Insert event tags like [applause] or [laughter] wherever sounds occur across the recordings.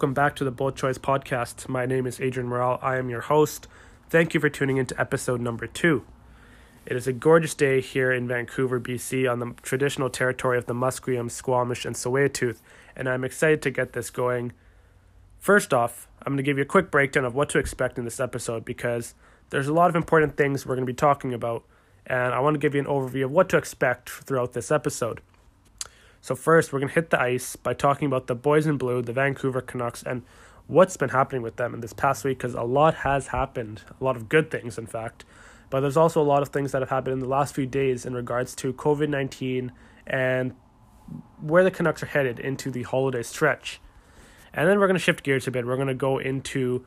Welcome back to the Bold Choice Podcast. My name is Adrian Morale. I am your host. Thank you for tuning into episode number two. It is a gorgeous day here in Vancouver, BC, on the traditional territory of the Musqueam, Squamish, and Tsleil-Waututh, and I'm excited to get this going. First off, I'm going to give you a quick breakdown of what to expect in this episode because there's a lot of important things we're going to be talking about, and I want to give you an overview of what to expect throughout this episode. So, first, we're going to hit the ice by talking about the boys in blue, the Vancouver Canucks, and what's been happening with them in this past week because a lot has happened, a lot of good things, in fact. But there's also a lot of things that have happened in the last few days in regards to COVID 19 and where the Canucks are headed into the holiday stretch. And then we're going to shift gears a bit. We're going to go into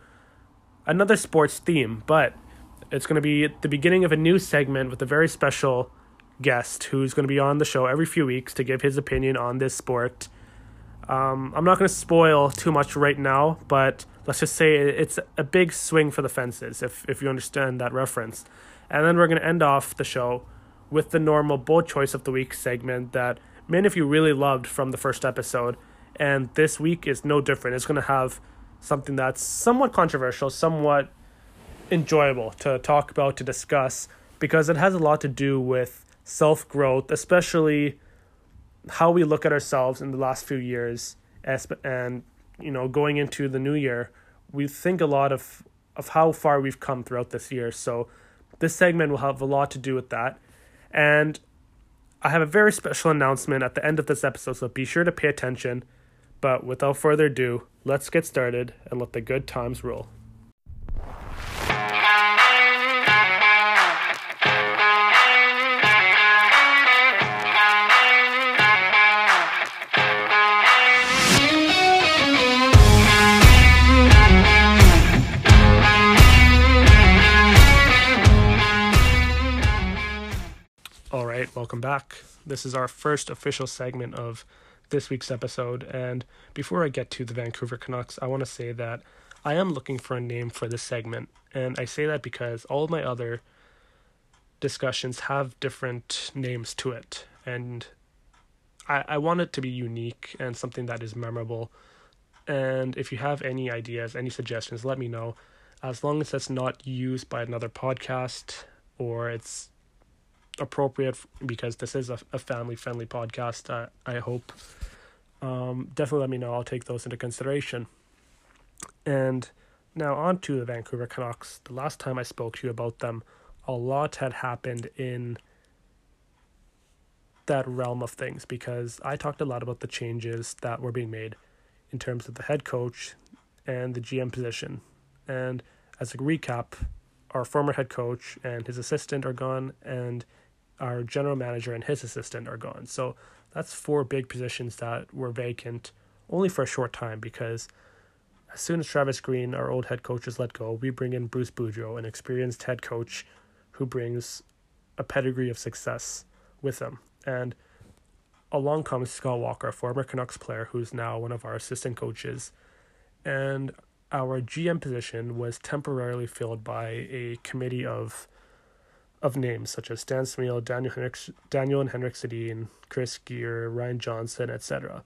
another sports theme, but it's going to be the beginning of a new segment with a very special guest who's going to be on the show every few weeks to give his opinion on this sport. Um, I'm not going to spoil too much right now, but let's just say it's a big swing for the fences, if, if you understand that reference. And then we're going to end off the show with the normal bold choice of the week segment that many of you really loved from the first episode. And this week is no different. It's going to have something that's somewhat controversial, somewhat enjoyable to talk about, to discuss, because it has a lot to do with self growth, especially how we look at ourselves in the last few years, and you know, going into the new year, we think a lot of of how far we've come throughout this year. So this segment will have a lot to do with that. And I have a very special announcement at the end of this episode, so be sure to pay attention. But without further ado, let's get started and let the good times roll. Welcome back. This is our first official segment of this week's episode. And before I get to the Vancouver Canucks, I want to say that I am looking for a name for this segment. And I say that because all my other discussions have different names to it. And I, I want it to be unique and something that is memorable. And if you have any ideas, any suggestions, let me know. As long as it's not used by another podcast or it's appropriate because this is a, a family friendly podcast. I, I hope. Um, definitely let me know. I'll take those into consideration. And now on to the Vancouver Canucks. The last time I spoke to you about them, a lot had happened in that realm of things because I talked a lot about the changes that were being made in terms of the head coach and the GM position. And as a recap, our former head coach and his assistant are gone, and our general manager and his assistant are gone. So that's four big positions that were vacant only for a short time because as soon as Travis Green, our old head coach, is let go, we bring in Bruce Boudreau, an experienced head coach who brings a pedigree of success with him. And along comes Scott Walker, a former Canucks player who's now one of our assistant coaches. And our GM position was temporarily filled by a committee of of names such as Stan Smyl, Daniel Henrik, Daniel and Henrik Sedin, Chris Gear, Ryan Johnson, etc.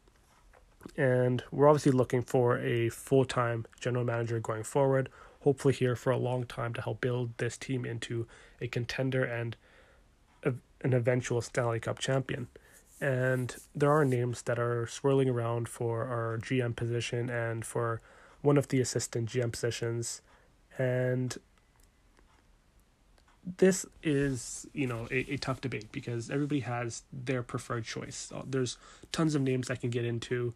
And we're obviously looking for a full time general manager going forward, hopefully here for a long time to help build this team into a contender and a, an eventual Stanley Cup champion. And there are names that are swirling around for our GM position and for one of the assistant GM positions. And this is you know a, a tough debate because everybody has their preferred choice. Uh, there's tons of names i can get into.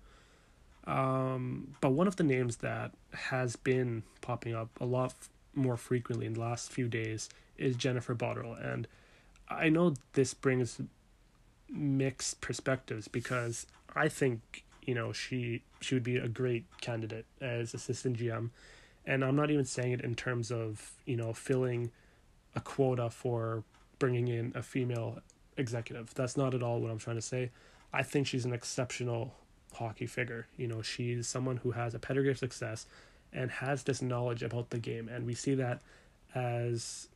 Um, but one of the names that has been popping up a lot more frequently in the last few days is jennifer botterill. And i know this brings mixed perspectives because i think you know she she would be a great candidate as assistant gm and i'm not even saying it in terms of you know filling a quota for bringing in a female executive. That's not at all what I'm trying to say. I think she's an exceptional hockey figure. You know, she's someone who has a pedigree of success and has this knowledge about the game. And we see that as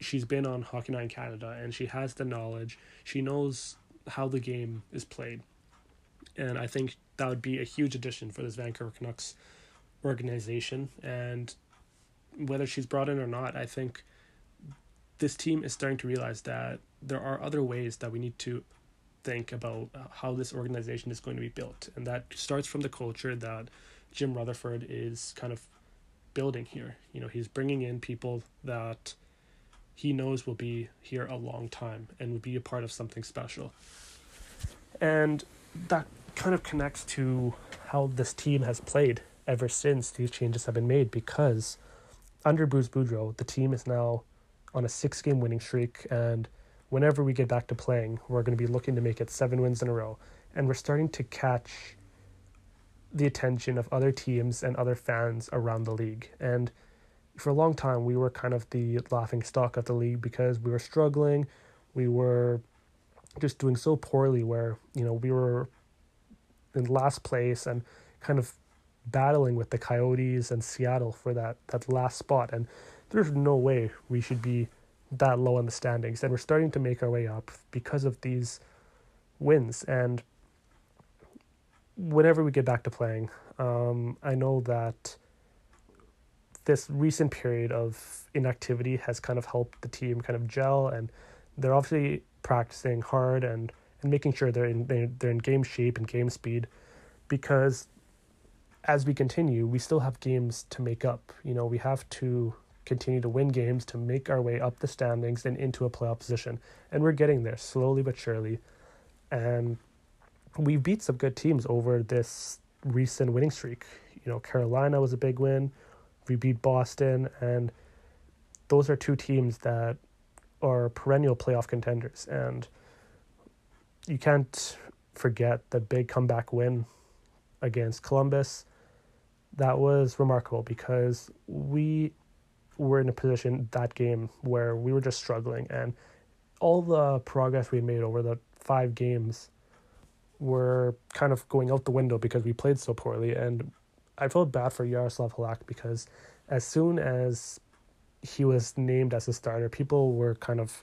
she's been on Hockey Night in Canada and she has the knowledge. She knows how the game is played. And I think that would be a huge addition for this Vancouver Canucks organization. And whether she's brought in or not, I think this team is starting to realize that there are other ways that we need to think about uh, how this organization is going to be built. And that starts from the culture that Jim Rutherford is kind of building here. You know, he's bringing in people that he knows will be here a long time and will be a part of something special. And that kind of connects to how this team has played ever since these changes have been made because under Bruce Boudreau, the team is now on a six game winning streak. And whenever we get back to playing, we're going to be looking to make it seven wins in a row. And we're starting to catch the attention of other teams and other fans around the league. And for a long time, we were kind of the laughing stock of the league because we were struggling. We were just doing so poorly, where, you know, we were in last place and kind of battling with the Coyotes and Seattle for that, that last spot. And there's no way we should be that low in the standings. And we're starting to make our way up because of these wins. And whenever we get back to playing, um, I know that this recent period of inactivity has kind of helped the team kind of gel, and they're obviously practicing hard and, and making sure they're in they're, they're in game shape and game speed, because as we continue, we still have games to make up. You know, we have to continue to win games to make our way up the standings and into a playoff position, and we're getting there slowly but surely, and we beat some good teams over this recent winning streak. You know, Carolina was a big win. We beat Boston, and those are two teams that are perennial playoff contenders. And you can't forget the big comeback win against Columbus. That was remarkable because we were in a position that game where we were just struggling, and all the progress we made over the five games were kind of going out the window because we played so poorly. And I felt bad for Yaroslav Halak because as soon as he was named as a starter, people were kind of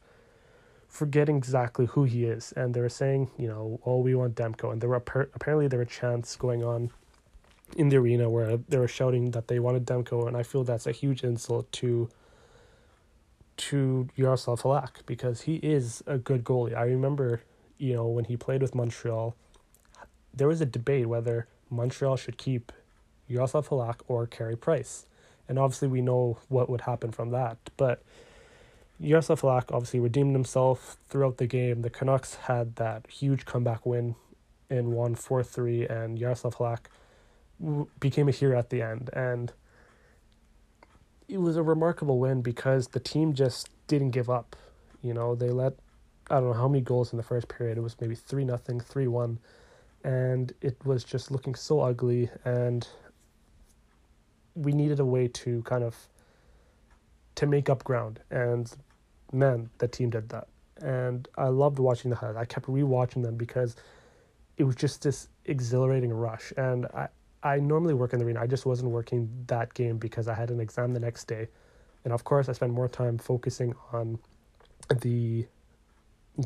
forgetting exactly who he is. And they were saying, you know, oh, we want Demko. And there were apparently there were chants going on in the arena where they were shouting that they wanted Demko. And I feel that's a huge insult to to Yaroslav Halak because he is a good goalie. I remember, you know, when he played with Montreal, there was a debate whether Montreal should keep Yaroslav Halak or Carey Price. And obviously, we know what would happen from that. But Yaroslav Halak obviously redeemed himself throughout the game. The Canucks had that huge comeback win and won 4 3, and Yaroslav Halak became a hero at the end. And it was a remarkable win because the team just didn't give up. You know, they let, I don't know how many goals in the first period. It was maybe 3 nothing, 3 1 and it was just looking so ugly and we needed a way to kind of to make up ground and man the team did that and i loved watching the highlights i kept rewatching them because it was just this exhilarating rush and i i normally work in the arena i just wasn't working that game because i had an exam the next day and of course i spent more time focusing on the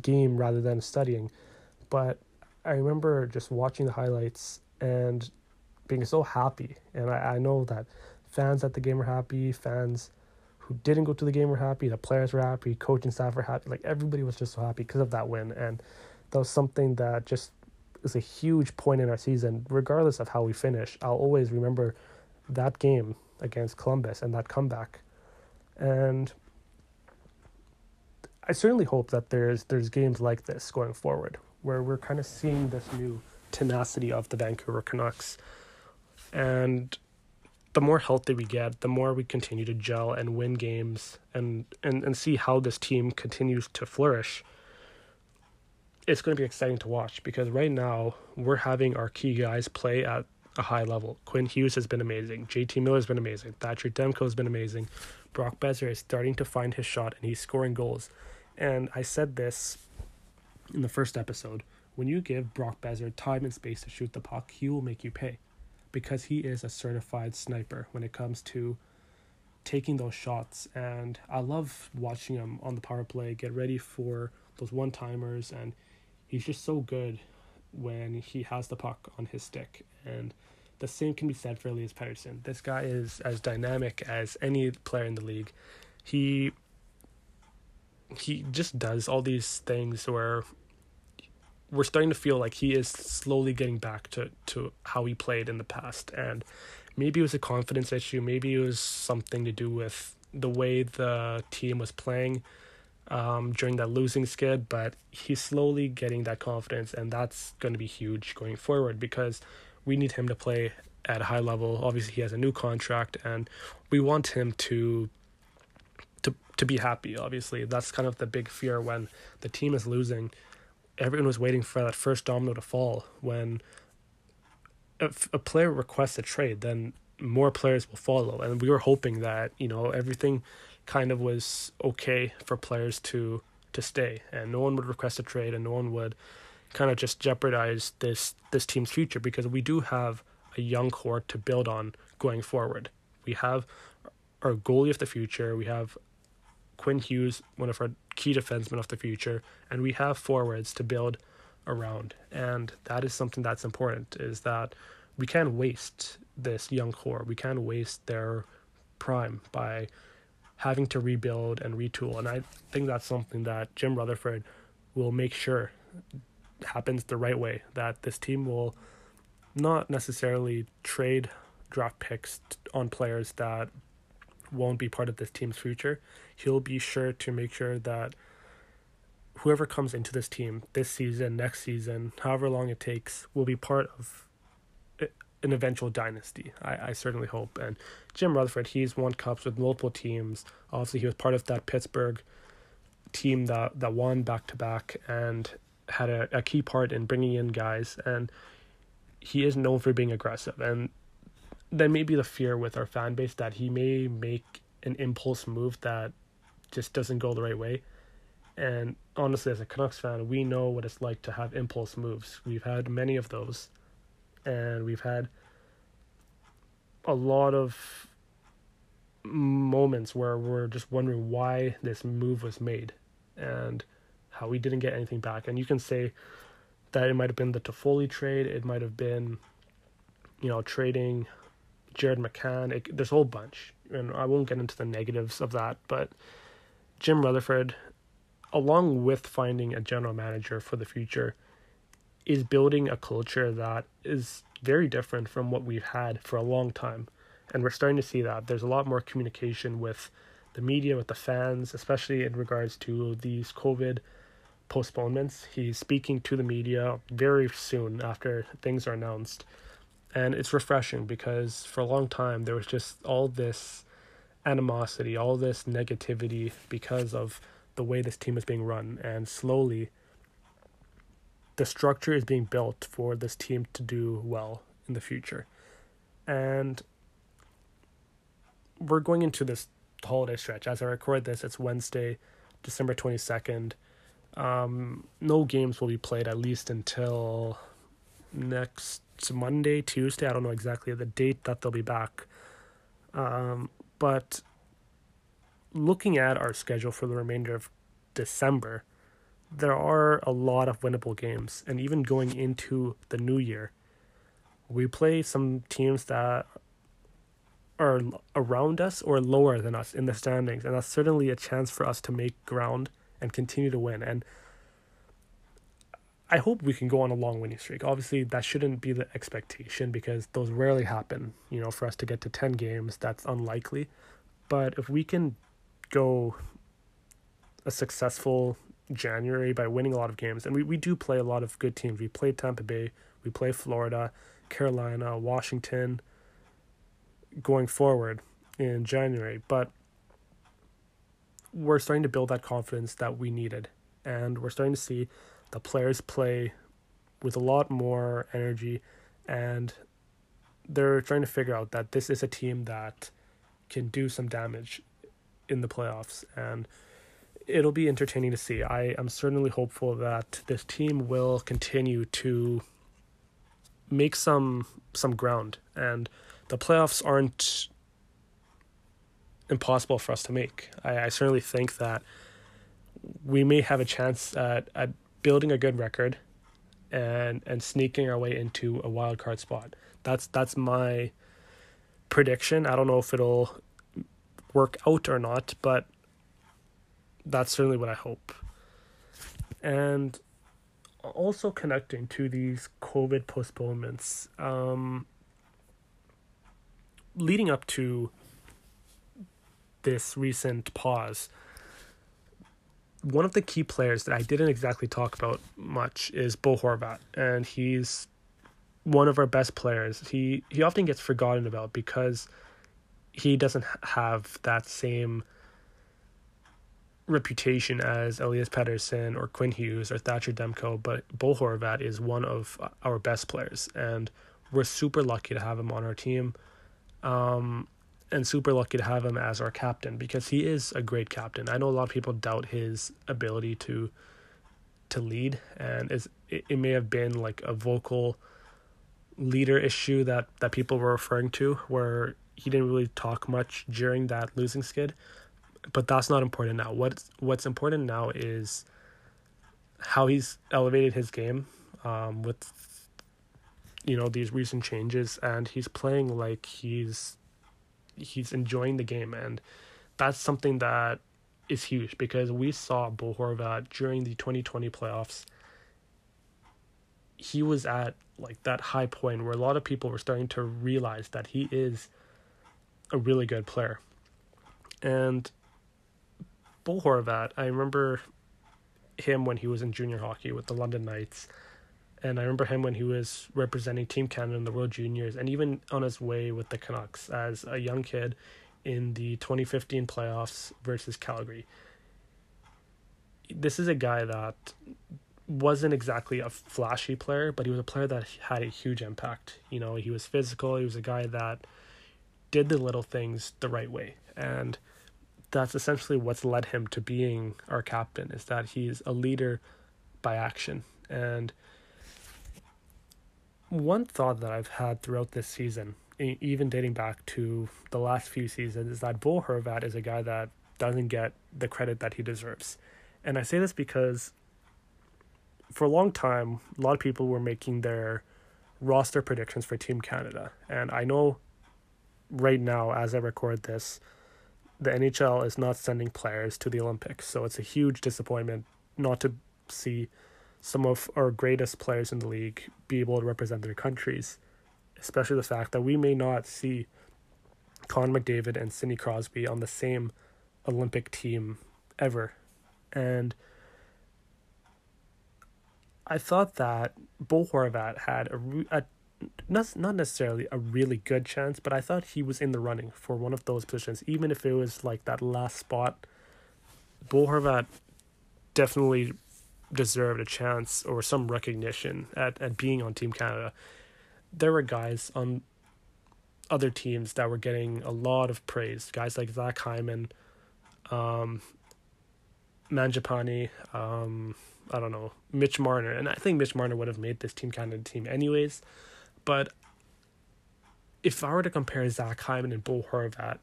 game rather than studying but I remember just watching the highlights and being so happy. And I, I know that fans at the game were happy, fans who didn't go to the game were happy, the players were happy, coaching staff were happy. Like everybody was just so happy because of that win. And that was something that just is a huge point in our season, regardless of how we finish. I'll always remember that game against Columbus and that comeback. And I certainly hope that there's there's games like this going forward where we're kind of seeing this new tenacity of the Vancouver Canucks. And the more healthy we get, the more we continue to gel and win games and, and, and see how this team continues to flourish. It's going to be exciting to watch because right now we're having our key guys play at a high level. Quinn Hughes has been amazing. JT Miller has been amazing. Thatcher Demko has been amazing. Brock Boeser is starting to find his shot and he's scoring goals. And I said this in the first episode, when you give Brock Boeser time and space to shoot the puck, he will make you pay because he is a certified sniper when it comes to taking those shots. And I love watching him on the power play, get ready for those one timers. And he's just so good when he has the puck on his stick. And the same can be said for Elias Pettersson. This guy is as dynamic as any player in the league. He he just does all these things where we're starting to feel like he is slowly getting back to, to how he played in the past. And maybe it was a confidence issue, maybe it was something to do with the way the team was playing um, during that losing skid, but he's slowly getting that confidence, and that's going to be huge going forward because we need him to play at a high level. Obviously, he has a new contract, and we want him to to to be happy. Obviously, that's kind of the big fear when the team is losing. Everyone was waiting for that first domino to fall. When if a player requests a trade, then more players will follow, and we were hoping that you know everything kind of was okay for players to to stay, and no one would request a trade, and no one would kind of just jeopardize this this team's future because we do have a young core to build on going forward. We have our goalie of the future. We have Quinn Hughes, one of our key defensemen of the future, and we have forwards to build around. And that is something that's important. Is that we can't waste this young core. We can't waste their prime by having to rebuild and retool. And I think that's something that Jim Rutherford will make sure happens the right way. That this team will not necessarily trade draft picks on players that won't be part of this team's future. He'll be sure to make sure that whoever comes into this team this season, next season, however long it takes, will be part of an eventual dynasty. I, I certainly hope. And Jim Rutherford, he's won cups with multiple teams. Obviously, he was part of that Pittsburgh team that, that won back to back and had a, a key part in bringing in guys. And he is known for being aggressive. And there may be the fear with our fan base that he may make an impulse move that just doesn't go the right way. And honestly, as a Canucks fan, we know what it's like to have impulse moves. We've had many of those and we've had a lot of moments where we're just wondering why this move was made and how we didn't get anything back. And you can say that it might have been the Toffoli trade, it might have been, you know, trading Jared McCann. It, there's a whole bunch, and I won't get into the negatives of that. But Jim Rutherford, along with finding a general manager for the future, is building a culture that is very different from what we've had for a long time. And we're starting to see that. There's a lot more communication with the media, with the fans, especially in regards to these COVID postponements. He's speaking to the media very soon after things are announced. And it's refreshing because for a long time there was just all this animosity, all this negativity because of the way this team is being run. And slowly, the structure is being built for this team to do well in the future. And we're going into this holiday stretch. As I record this, it's Wednesday, December 22nd. Um, no games will be played at least until next Monday, Tuesday. I don't know exactly the date that they'll be back. Um, but looking at our schedule for the remainder of December, there are a lot of winnable games. And even going into the new year, we play some teams that are around us or lower than us in the standings. And that's certainly a chance for us to make ground and continue to win. And I hope we can go on a long winning streak. Obviously, that shouldn't be the expectation because those rarely happen. You know, for us to get to 10 games, that's unlikely. But if we can go a successful January by winning a lot of games. And we, we do play a lot of good teams. We play Tampa Bay, we play Florida, Carolina, Washington going forward in January. But we're starting to build that confidence that we needed. And we're starting to see the players play with a lot more energy and they're trying to figure out that this is a team that can do some damage in the playoffs and it'll be entertaining to see. I am certainly hopeful that this team will continue to make some some ground and the playoffs aren't impossible for us to make. I, I certainly think that we may have a chance at, at building a good record and and sneaking our way into a wild card spot. That's that's my prediction. I don't know if it'll work out or not, but that's certainly what I hope. And also connecting to these COVID postponements, um, leading up to this recent pause, one of the key players that I didn't exactly talk about much is Bo Horvat, and he's one of our best players. He he often gets forgotten about because he doesn't have that same reputation as Elias Pettersson or Quinn Hughes or Thatcher Demko, but Bo Horvat is one of our best players, and we're super lucky to have him on our team, um, and super lucky to have him as our captain because he is a great captain. I know a lot of people doubt his ability to to lead, and is it, it may have been like a vocal leader issue that that people were referring to, where he didn't really talk much during that losing skid but that's not important now. What's what's important now is how he's elevated his game um, with you know these recent changes, and he's playing like he's he's enjoying the game, and that's something that is huge because we saw Bo Horvat during the 2020 playoffs. He was at like that high point where a lot of people were starting to realize that he is a really good player. And Bo Horvat, I remember him when he was in junior hockey with the London Knights. And I remember him when he was representing Team Canada in the World Juniors and even on his way with the Canucks as a young kid in the 2015 playoffs versus Calgary. This is a guy that wasn't exactly a flashy player, but he was a player that had a huge impact. You know, he was physical, he was a guy that did the little things the right way. And that's essentially what's led him to being our captain is that he's a leader by action and one thought that I've had throughout this season, even dating back to the last few seasons, is that Bo Horvat is a guy that doesn't get the credit that he deserves. And I say this because for a long time, a lot of people were making their roster predictions for Team Canada. And I know right now, as I record this, the NHL is not sending players to the Olympics. So it's a huge disappointment not to see some of our greatest players in the league be able to represent their countries, especially the fact that we may not see Con McDavid and Sidney Crosby on the same Olympic team ever. And I thought that Bo Horvat had a, a not not necessarily a really good chance, but I thought he was in the running for one of those positions, even if it was like that last spot. Bo Horvat definitely deserved a chance or some recognition at, at being on Team Canada. There were guys on other teams that were getting a lot of praise. Guys like Zach Hyman, um, Mangiapane, um, I don't know, Mitch Marner. And I think Mitch Marner would have made this Team Canada team anyways. But if I were to compare Zach Hyman and Bo Horvat,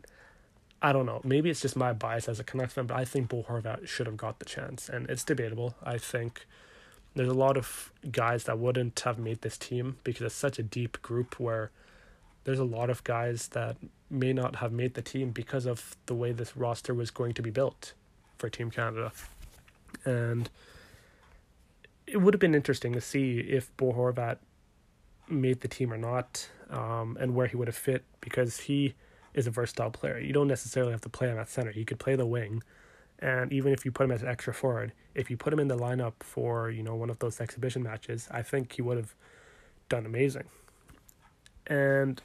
I don't know. Maybe it's just my bias as a Canucks fan, but I think Bo Horvat should have got the chance, and it's debatable. I think there's a lot of guys that wouldn't have made this team because it's such a deep group where there's a lot of guys that may not have made the team because of the way this roster was going to be built for Team Canada, and it would have been interesting to see if Bo Horvat made the team or not, um, and where he would have fit because he is a versatile player. You don't necessarily have to play him at center. You could play the wing, and even if you put him as an extra forward, if you put him in the lineup for you know one of those exhibition matches, I think he would have done amazing. And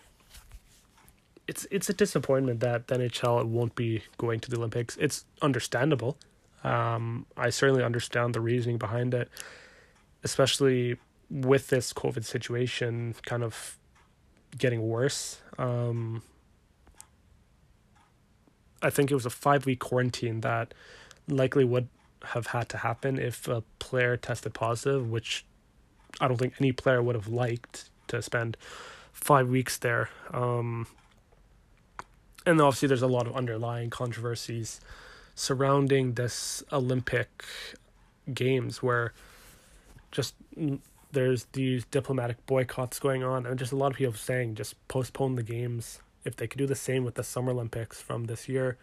it's it's a disappointment that the NHL won't be going to the Olympics. It's understandable. Um, I certainly understand the reasoning behind it, especially with this COVID situation kind of getting worse, um, I think it was a five week quarantine that likely would have had to happen if a player tested positive, which I don't think any player would have liked to spend five weeks there. Um, and obviously, there's a lot of underlying controversies surrounding this Olympic Games where just there's these diplomatic boycotts going on, and just a lot of people saying just postpone the games. If they could do the same with the Summer Olympics from this year,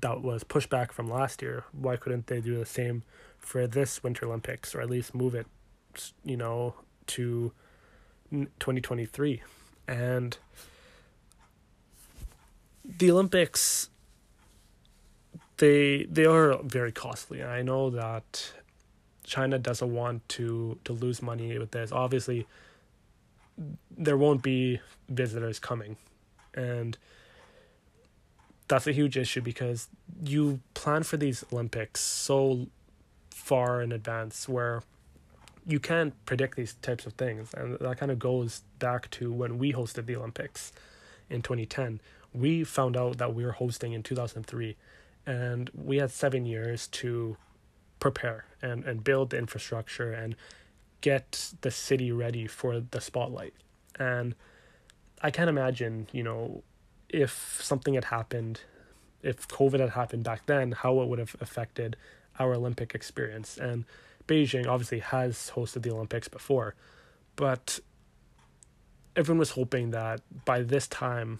that was pushed back from last year. Why couldn't they do the same for this Winter Olympics, or at least move it, you know, to 2023? And the Olympics, they they are very costly. I know that China doesn't want to to lose money with this. Obviously, there won't be visitors coming, and that's a huge issue because you plan for these Olympics so far in advance where you can't predict these types of things. And that kind of goes back to when we hosted the Olympics in 2010 we found out that we were hosting in 2003 and we had 7 years to prepare and and build the infrastructure and get the city ready for the spotlight and I can't imagine, you know, if something had happened, if COVID had happened back then, how it would have affected our Olympic experience. And Beijing obviously has hosted the Olympics before, but everyone was hoping that by this time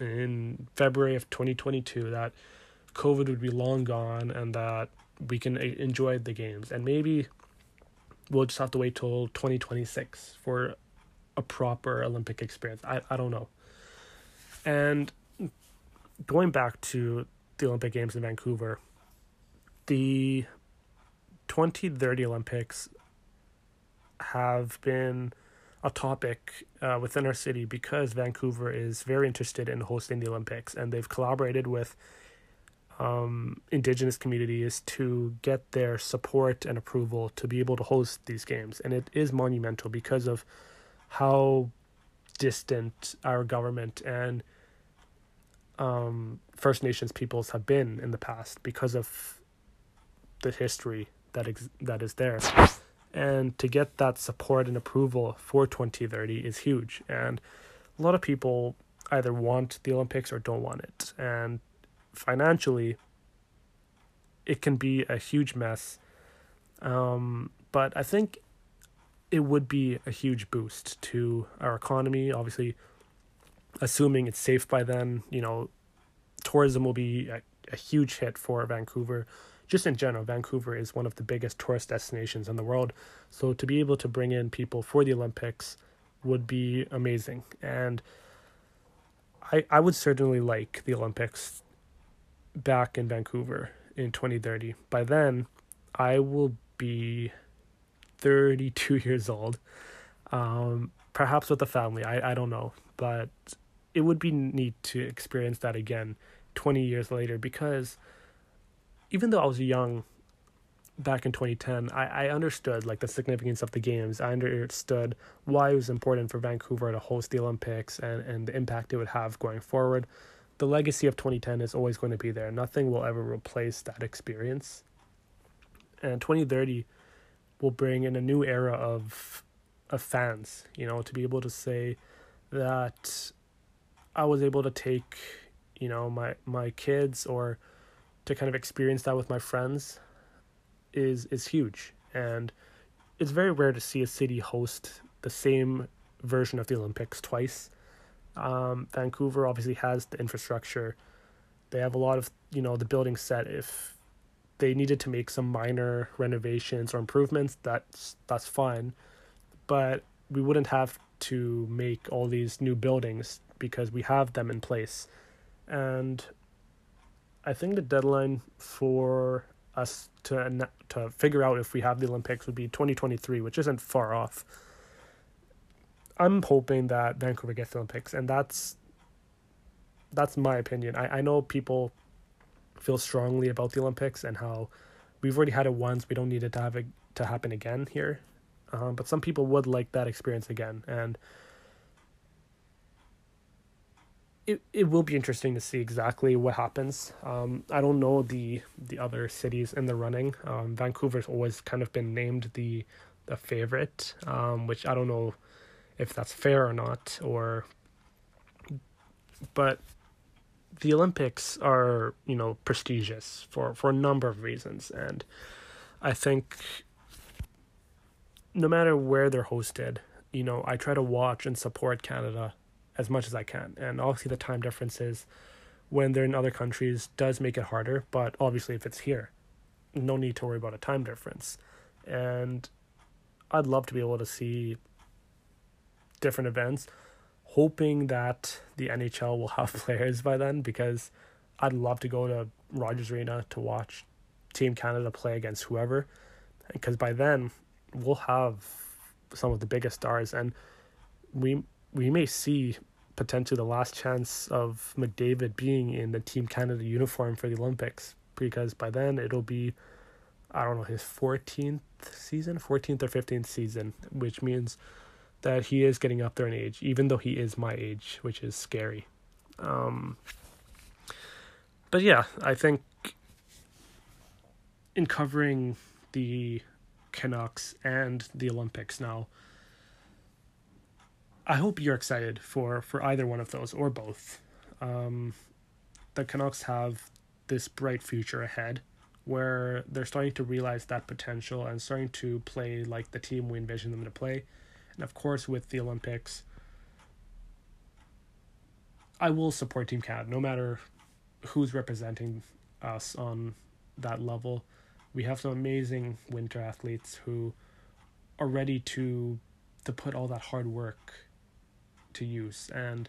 in February of 2022 that COVID would be long gone and that we can enjoy the games. And maybe we'll just have to wait till 2026 for a proper Olympic experience. I, I don't know. And going back to the Olympic Games in Vancouver, the 2030 Olympics have been a topic uh, within our city because Vancouver is very interested in hosting the Olympics and they've collaborated with um, indigenous community is to get their support and approval to be able to host these games. And it is monumental because of how distant our government and um, First Nations peoples have been in the past because of the history that ex- that is there. And to get that support and approval for 2030 is huge. And a lot of people either want the Olympics or don't want it. And financially, it can be a huge mess. Um, but I think it would be a huge boost to our economy. Obviously, assuming it's safe by then, you know, tourism will be a, a huge hit for Vancouver. Just in general, Vancouver is one of the biggest tourist destinations in the world. So to be able to bring in people for the Olympics would be amazing. And I I would certainly like the Olympics back in Vancouver in 2030. By then, I will be 32 [laughs] years old. Um, perhaps with a family. I, I don't know. But it would be neat to experience that again 20 years later because even though I was young back in 2010, I, I understood like the significance of the games. I understood why it was important for Vancouver to host the Olympics and, and the impact it would have going forward. The legacy of 2010 is always going to be there. Nothing will ever replace that experience. And 2030 will bring in a new era of of fans, you know, to be able to say that I was able to take, you know, my my kids or to kind of experience that with my friends is is huge and it's very rare to see a city host the same version of the Olympics twice. Um, Vancouver obviously has the infrastructure. They have a lot of you know the building set. If they needed to make some minor renovations or improvements, that's that's fine, but we wouldn't have to make all these new buildings because we have them in place. And I think the deadline for us to to figure out if we have the Olympics would be 2023, which isn't far off. I'm hoping that Vancouver gets the Olympics, and that's that's my opinion. I, I know people feel strongly about the Olympics and how we've already had it once. We don't need it to have it to happen again here. Um, but some people would like that experience again, and it, it will be interesting to see exactly what happens. Um, I don't know the the other cities in the running. Um, Vancouver's always kind of been named the the favorite, um, which I don't know if that's fair or not, or but the Olympics are you know prestigious for for a number of reasons, and I think no matter where they're hosted, you know, I try to watch and support Canada as much as I can. And obviously, the time differences when they're in other countries does make it harder. But obviously, if it's here, no need to worry about a time difference. And I'd love to be able to see different events, hoping that the NHL will have [laughs] players by then because I'd love to go to Rogers Arena to watch Team Canada play against whoever. Because by then, we'll have some of the biggest stars, and we we may see potentially the last chance of McDavid being in the Team Canada uniform for the Olympics because by then it'll be I don't know his 14th season, 14th or 15th season, which means that he is getting up there in age even though he is my age, which is scary. Um but yeah, I think in covering the Canucks and the Olympics now, I hope you're excited for for either one of those or both. Um, the Canucks have this bright future ahead where they're starting to realize that potential and starting to play like the team we envision them to play. And of course, with the Olympics, I will support Team Canada no matter who's representing us on that level. We have some amazing winter athletes who are ready to to put all that hard work to use. And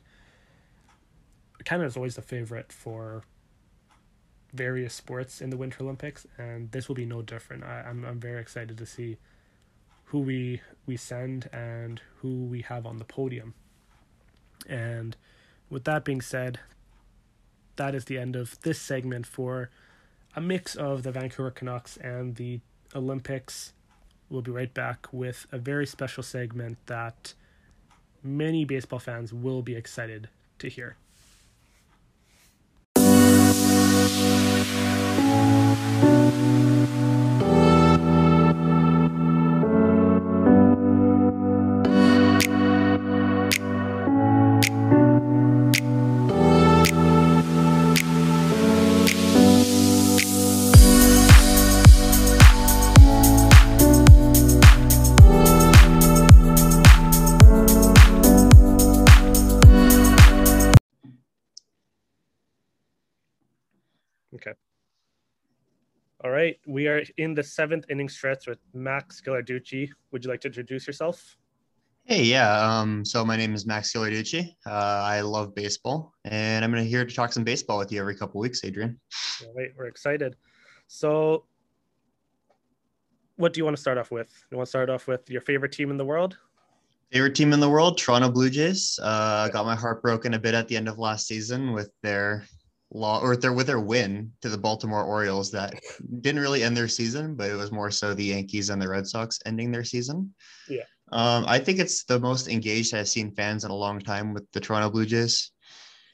Canada is always the favorite for various sports in the Winter Olympics, and this will be no different. I, I'm I'm very excited to see who we we send and who we have on the podium. And with that being said, that is the end of this segment for a mix of the Vancouver Canucks and the Olympics. We'll be right back with a very special segment that many baseball fans will be excited to hear. Right, we are in the seventh inning stretch with Max Ghilarducci. Would you like to introduce yourself? Hey, yeah. Um, so my name is Max Ghilarducci. Uh, I love baseball, and I'm going to here to talk some baseball with you every couple weeks, Adrian. All right, we're excited. So, what do you want to start off with? You want to start off with your favorite team in the world? Favorite team in the world, Toronto Blue Jays. Uh, got my heart broken a bit at the end of last season with their law or their with their win to the Baltimore Orioles that didn't really end their season, but it was more so the Yankees and the Red Sox ending their season. Yeah. Um, I think it's the most engaged I've seen fans in a long time with the Toronto Blue Jays.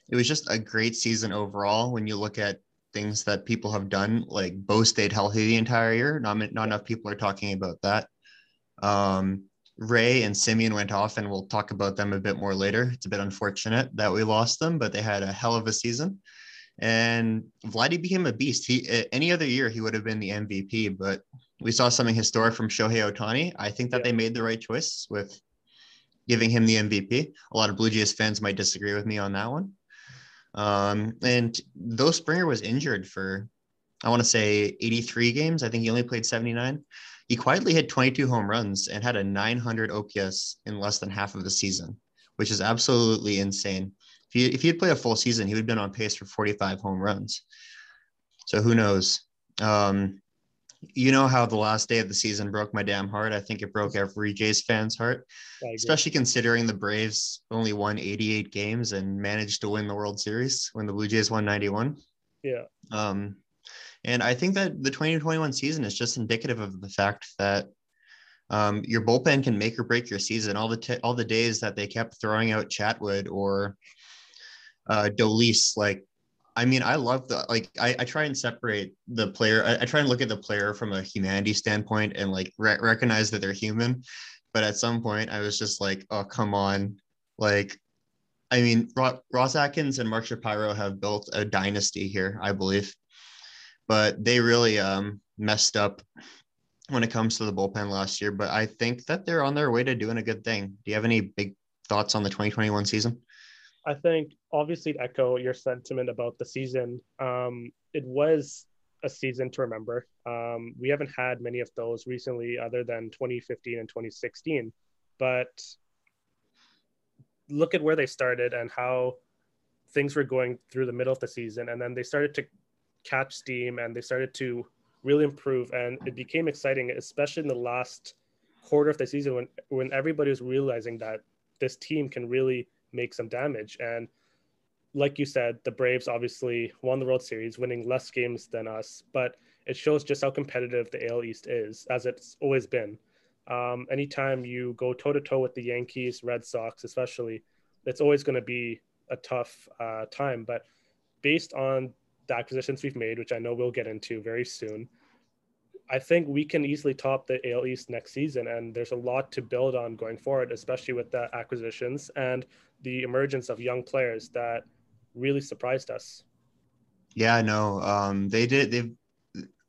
It was just a great season overall when you look at things that people have done. Like Bo stayed healthy the entire year. Not, not enough people are talking about that. Um, Ray and Semien went off, and we'll talk about them a bit more later. It's a bit unfortunate that we lost them, but they had a hell of a season. And Vladdy became a beast. He any other year he would have been the MVP, but we saw something historic from Shohei Ohtani. I think that yeah. they made the right choice with giving him the MVP. A lot of Blue Jays fans might disagree with me on that one. Um, and though Springer was injured for, I want to say 83 games, I think he only played 79. He quietly hit 22 home runs and had a 900 OPS in less than half of the season, which is absolutely insane. If he if he had played a full season, he would have been on pace for 45 home runs. So who knows? Um, you know how the last day of the season broke my damn heart. I think it broke every Jays fan's heart, especially considering the Braves only won 88 games and managed to win the World Series when the Blue Jays won 91. Yeah. Um, and I think that the 2021 season is just indicative of the fact that um, your bullpen can make or break your season. All the t- all the days that they kept throwing out Chatwood or uh, Dolis, like, I mean, I love the like. I, I try and separate the player. I, I try and look at the player from a humanity standpoint and like re- recognize that they're human. But at some point, I was just like, oh come on, like, I mean, Ross Atkins and Mark Shapiro have built a dynasty here, I believe, but they really um, messed up when it comes to the bullpen last year, but I think that they're on their way to doing a good thing. Do you have any big thoughts on the 2021 season? I think obviously echo your sentiment about the season. Um, it was a season to remember. Um, we haven't had many of those recently, other than 2015 and 2016. But look at where they started and how things were going through the middle of the season, and then they started to catch steam and they started to really improve, and it became exciting, especially in the last quarter of the season when when everybody was realizing that this team can really make some damage and like you said, the Braves obviously won the World Series, winning less games than us, but it shows just how competitive the AL East is, as it's always been. Um, anytime you go toe to toe with the Yankees, Red Sox, especially, it's always going to be a tough uh, time. But based on the acquisitions we've made, which I know we'll get into very soon, I think we can easily top the AL East next season. And there's a lot to build on going forward, especially with the acquisitions and the emergence of young players that really surprised us. Yeah, no, um, they did. They've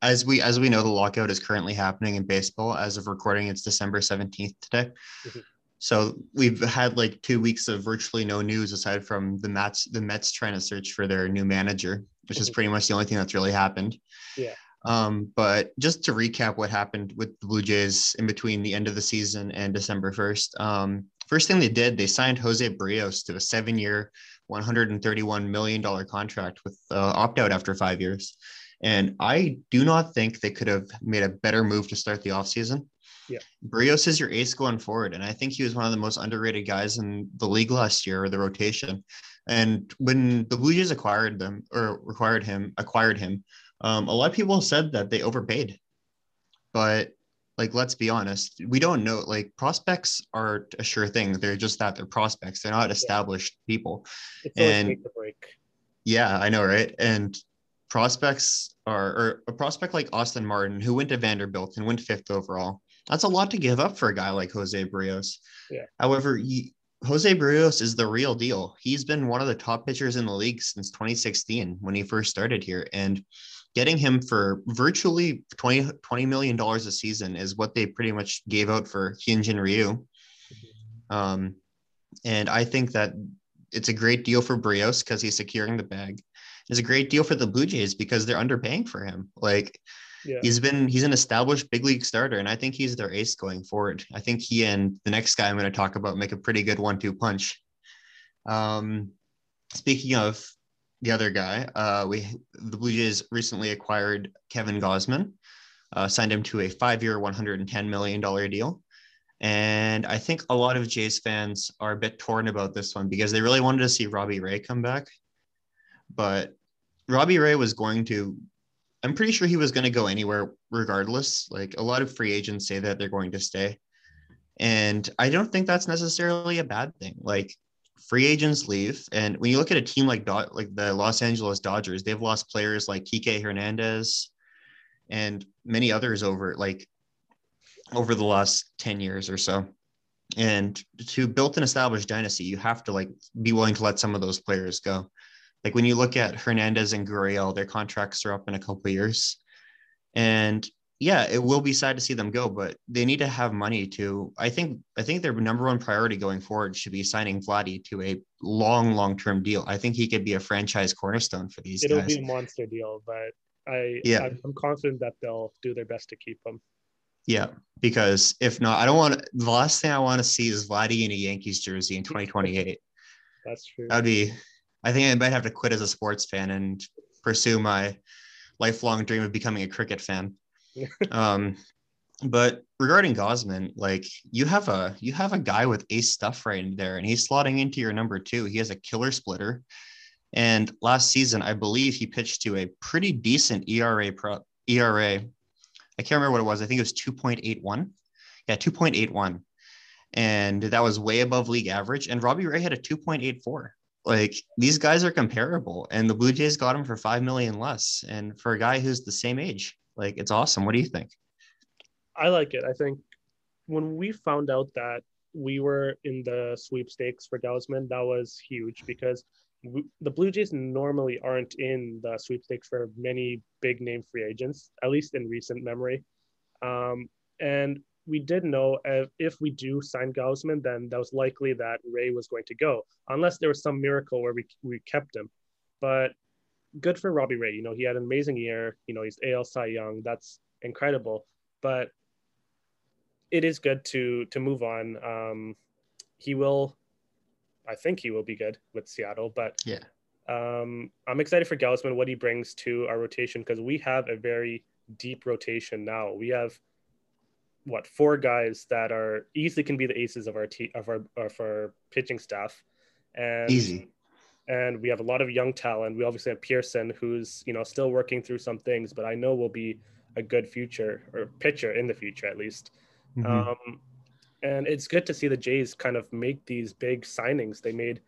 as we as we know, the lockout is currently happening in baseball. As of recording, it's December seventeenth today. Mm-hmm. So we've had like two weeks of virtually no news aside from the Mets the Mets trying to search for their new manager, which mm-hmm. is pretty much the only thing that's really happened. Yeah. Um, but just to recap what happened with the Blue Jays in between the end of the season and December 1st, um, first thing they did, they signed Jose Berrios to a seven year, $131 million contract with uh, opt out after five years. And I do not think they could have made a better move to start the offseason. Yeah. Berrios is your ace going forward. And I think he was one of the most underrated guys in the league last year, or the rotation. And when the Blue Jays acquired them or required him, acquired him, um, a lot of people said that they overpaid. But like let's be honest we don't know like prospects are a sure thing. They're just that they're prospects. They're not established yeah. people. It's and yeah i know right? And prospects are or a prospect like austin martin who went to vanderbilt and went fifth overall that's a lot to give up for a guy like jose berrios. Yeah. However he, jose berrios is the real deal. He's been one of the top pitchers in the league since 2016 when he first started here. And getting him for virtually 20, $20 million a season is what they pretty much gave out for Hyunjin Ryu. Um, and I think that it's a great deal for Berrios because he's securing the bag. It's a great deal for the Blue Jays because they're underpaying for him. Like yeah. he's been he's an established big league starter, and I think he's their ace going forward. I think he and the next guy I'm going to talk about make a pretty good one-two punch. Um, speaking of the other guy. Uh, we the Blue Jays recently acquired Kevin Gausman, uh, signed him to a five-year, one hundred and ten million dollar deal. And I think a lot of Jays fans are a bit torn about this one because they really wanted to see Robbie Ray come back. But Robbie Ray was going to, I'm pretty sure he was going to go anywhere regardless. Like a lot of free agents say that they're going to stay. And I don't think that's necessarily a bad thing. Like free agents leave, and when you look at a team like Do- like the Los Angeles Dodgers, they've lost players like Kike Hernandez and many others over like over the last 10 years or so. And to build an established dynasty, you have to like be willing to let some of those players go. Like when you look at Hernandez and Gurriel, their contracts are up in a couple years. And yeah, it will be sad to see them go, but they need to have money to. I think I think their number one priority going forward should be signing Vladdy to a long, long term deal. I think he could be a franchise cornerstone for these It'll guys. be a monster deal, but I yeah, I'm confident that they'll do their best to keep him. Yeah, because if not, I don't want the last thing I want to see is Vladdy in a Yankees jersey in [laughs] 2028. That's true. That'd be. I think I might have to quit as a sports fan and pursue my lifelong dream of becoming a cricket fan. [laughs] um, but regarding Gausman, like you have a you have a guy with ace stuff right there, and he's slotting into your number two. He has a killer splitter, and last season I believe he pitched to a pretty decent ERA pro ERA. I can't remember what it was. I think it was two point eight one. Yeah, two point eight one, and that was way above league average. And Robbie Ray had a two point eight four. Like these guys are comparable, and the Blue Jays got him for five million less, and for a guy who's the same age. Like it's awesome. What do you think? I like it. I think when we found out that we were in the sweepstakes for Gausman, that was huge because we, the Blue Jays normally aren't in the sweepstakes for many big name free agents, at least in recent memory. Um, and we did know if, if we do sign Gausman, then that was likely that Ray was going to go, unless there was some miracle where we, we kept him. But good for Robbie Ray. You know, he had an amazing year. You know, he's AL Cy Young. That's incredible. But it is good to to move on. Um, he will, I think he will be good with Seattle. But yeah, um, I'm excited for Gausman what he brings to our rotation because we have a very deep rotation now. We have what four guys that are easily can be the aces of our te- of our of our pitching staff, and easy. And we have a lot of young talent. We obviously have Pearson, who's you know still working through some things, but I know will be a good future or pitcher in the future at least. Mm-hmm. Um, and it's good to see the Jays kind of make these big signings. They made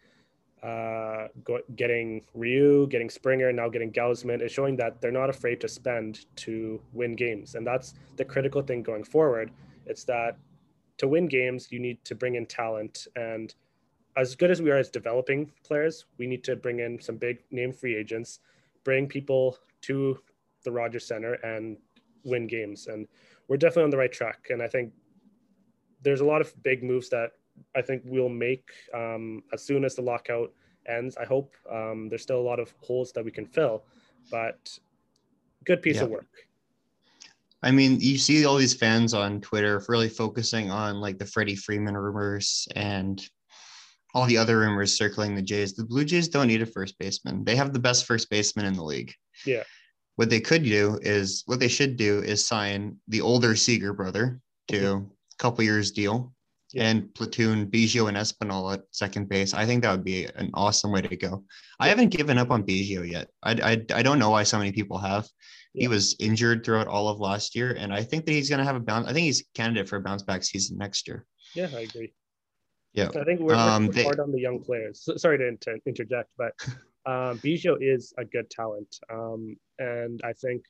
uh, go, getting Ryu, getting Springer, now getting Gausman is showing that they're not afraid to spend to win games, and that's the critical thing going forward. It's that to win games, you need to bring in talent, and as good as we are as developing players, we need to bring in some big name free agents, bring people to the Rogers Center, and win games. And we're definitely on the right track. And I think there's a lot of big moves that I think we'll make um, as soon as the lockout ends. I hope um, there's still a lot of holes that we can fill, but good piece yeah. of work. I mean, you see all these fans on Twitter really focusing on like the Freddie Freeman rumors and all the other rumors circling the Jays. The Blue Jays don't need a first baseman. They have the best first baseman in the league. Yeah. What they could do is what they should do is sign the older Seager brother to mm-hmm. a couple years deal yeah. and platoon Biggio and Espinal at second base. I think that would be an awesome way to go. I haven't given up on Biggio yet. I, I, I don't know why so many people have. Yeah. He was injured throughout all of last year, and I think that he's going to have a bounce. I think he's candidate for a bounce back season next year. Yeah, I agree. Yeah, I think we're, um, we're hard on the young players. So, sorry to inter- interject, but [laughs] um, Biggio is a good talent, um, and I think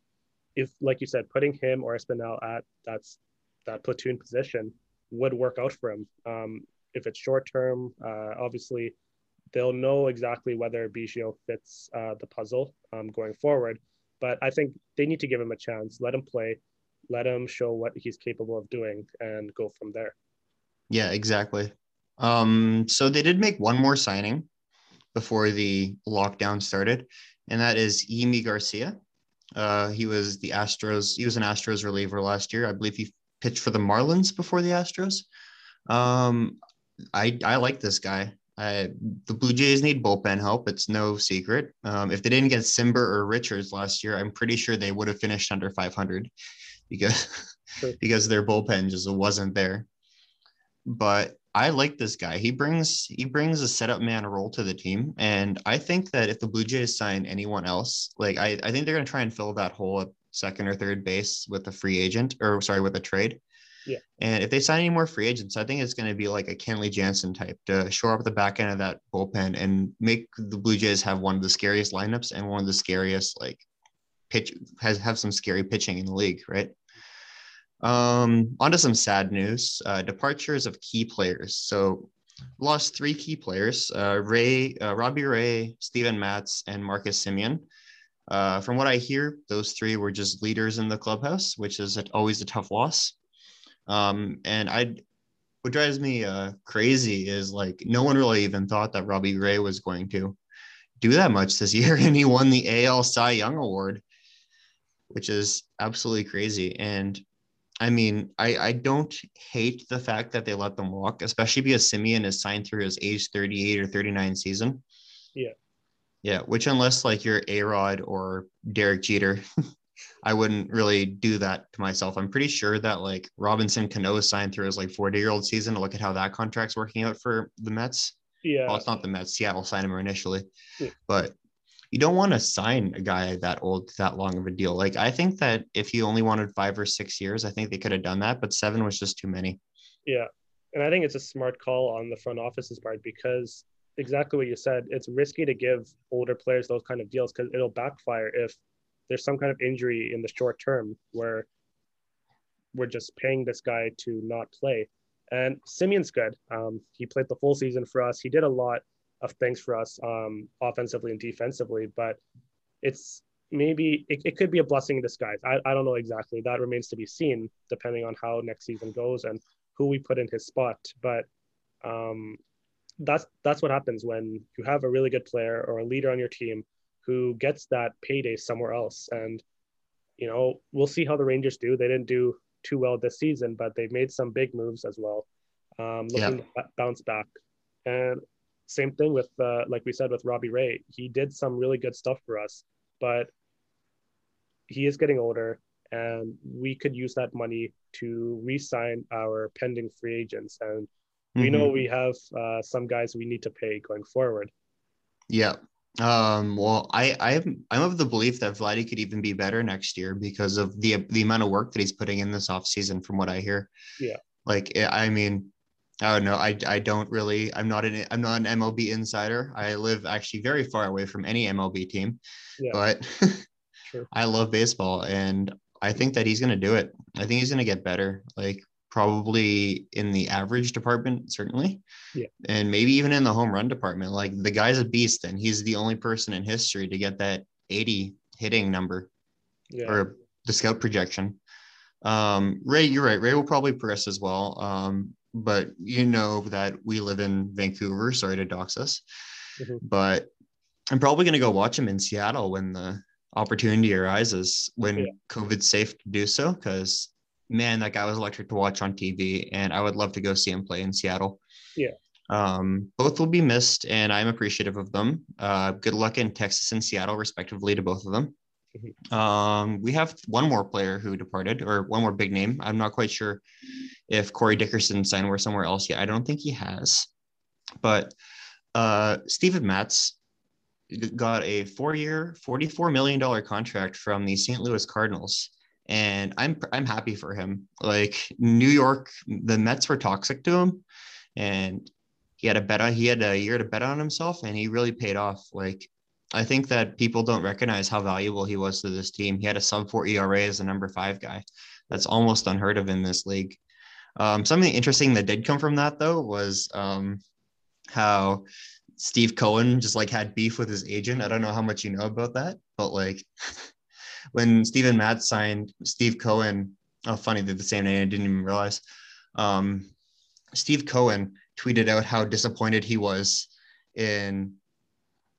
if, like you said, putting him or Espinal at that's that platoon position would work out for him. Um, if it's short term, uh, obviously they'll know exactly whether Biggio fits uh, the puzzle um, going forward. But I think they need to give him a chance, let him play, let him show what he's capable of doing, and go from there. Yeah, exactly. Um, so they did make one more signing before the lockdown started, and that is Yimi Garcia. Uh, he was the Astros. He was an Astros reliever last year. I believe he pitched for the Marlins before the Astros. Um, I I like this guy. I, the Blue Jays need bullpen help. It's no secret. Um, if they didn't get Cimber or Richards last year, I'm pretty sure they would have finished under 500 because [laughs] sure. because their bullpen just wasn't there. But I like this guy. He brings he brings a setup man role to the team, and I think that if the Blue Jays sign anyone else, like I, I think they're going to try and fill that hole at second or third base with a free agent or sorry with a trade. Yeah. And if they sign any more free agents, I think it's going to be like a Kenley Jansen type to shore up the back end of that bullpen and make the Blue Jays have one of the scariest lineups and one of the scariest like pitch has have some scary pitching in the league, right? Um, on to some sad news. Uh, departures of key players. So lost three key players: uh, Ray, uh, Robbie Ray, Steven Matz, and Marcus Semien. Uh, from what I hear, those three were just leaders in the clubhouse, which is always a tough loss. Um, and I, what drives me uh, crazy is like no one really even thought that Robbie Ray was going to do that much this [laughs] year, and he won the AL Cy Young Award, which is absolutely crazy. And I mean, I, I don't hate the fact that they let them walk, especially because Semien is signed through his age 38 or 39 season. Yeah. Yeah, which unless like you're A Rod or Derek Jeter, [laughs] I wouldn't really do that to myself. I'm pretty sure that like Robinson Cano is signed through his like 40 year old season. To look at how that contract's working out for the Mets. Yeah. Well, it's not the Mets. Seattle signed him initially, yeah. but you don't want to sign a guy that old that long of a deal. Like I think that if he only wanted five or six years, I think they could have done that, but seven was just too many. Yeah. And I think it's a smart call on the front office's part because exactly what you said. It's risky to give older players those kind of deals because it'll backfire if there's some kind of injury in the short term where we're just paying this guy to not play. And Semien's good. Um, he played the full season for us. He did a lot of things for us um, offensively and defensively, but it's maybe it, it could be a blessing in disguise. I, I don't know exactly. That remains to be seen, depending on how next season goes and who we put in his spot. But um, that's that's what happens when you have a really good player or a leader on your team who gets that payday somewhere else. And you know, we'll see how the Rangers do. They didn't do too well this season, but they've made some big moves as well, um, looking yeah. to bounce back. And same thing with, uh, like we said, with Robbie Ray. He did some really good stuff for us, but he is getting older, and we could use that money to re-sign our pending free agents. And we mm-hmm. know we have uh, some guys we need to pay going forward. Yeah. Um, well, I, I'm I'm of the belief that Vladdy could even be better next year because of the the amount of work that he's putting in this offseason, from what I hear. Yeah. Like I mean, I don't know. I, I don't really. I'm not an I'm not an MLB insider. I live actually very far away from any MLB team, yeah. but [laughs] I love baseball, and I think that he's going to do it. I think he's going to get better. Like probably in the average department, certainly. Yeah. And maybe even in the home run department. Like the guy's a beast, and he's the only person in history to get that 80 hitting number yeah. or the scout projection. Um, Ray, you're right. Ray will probably progress as well. Um, but you know that we live in Vancouver. Sorry to dox us, mm-hmm. but I'm probably going to go watch him in Seattle when the opportunity arises when yeah. COVID's safe to do so. Because man, that guy was electric to watch on TV, and I would love to go see him play in Seattle. Yeah. Um, both will be missed, and I'm appreciative of them. Uh, good luck in Texas and Seattle, respectively, to both of them. Um, we have one more player who departed, or one more big name. I'm not quite sure if Corey Dickerson signed where somewhere else yet. I don't think he has, but uh, Steven Matz got a four-year, $44 million contract from the St. Louis Cardinals and I'm I'm happy for him. Like New York, the Mets were toxic to him, and he had a bet he had a year to bet on himself, and he really paid off. Like I think that people don't recognize how valuable he was to this team. He had a sub four ERA as a number five guy. That's almost unheard of in this league. Um, something interesting that did come from that though was um, how Steve Cohen just like had beef with his agent. I don't know how much you know about that, but like [laughs] when Steven Matz signed Steve Cohen, oh, funny, they're the same name. I didn't even realize. Um, Steve Cohen tweeted out how disappointed he was in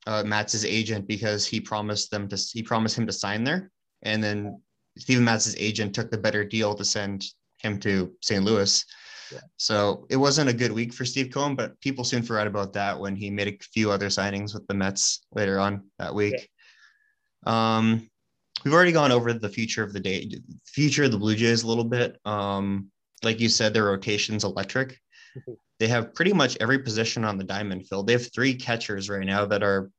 uh, Matz's agent because he promised them to he promised him to sign there, and then Steven Matz's agent took the better deal to send him to St. Louis. Yeah. So it wasn't a good week for Steve Cohen, but people soon forgot about that when he made a few other signings with the Mets later on that week. Yeah. Um, we've already gone over the future of the day, future of the Blue Jays a little bit. Um, like you said, their rotation's electric. Mm-hmm. They have pretty much every position on the diamond filled. They have three catchers right now that are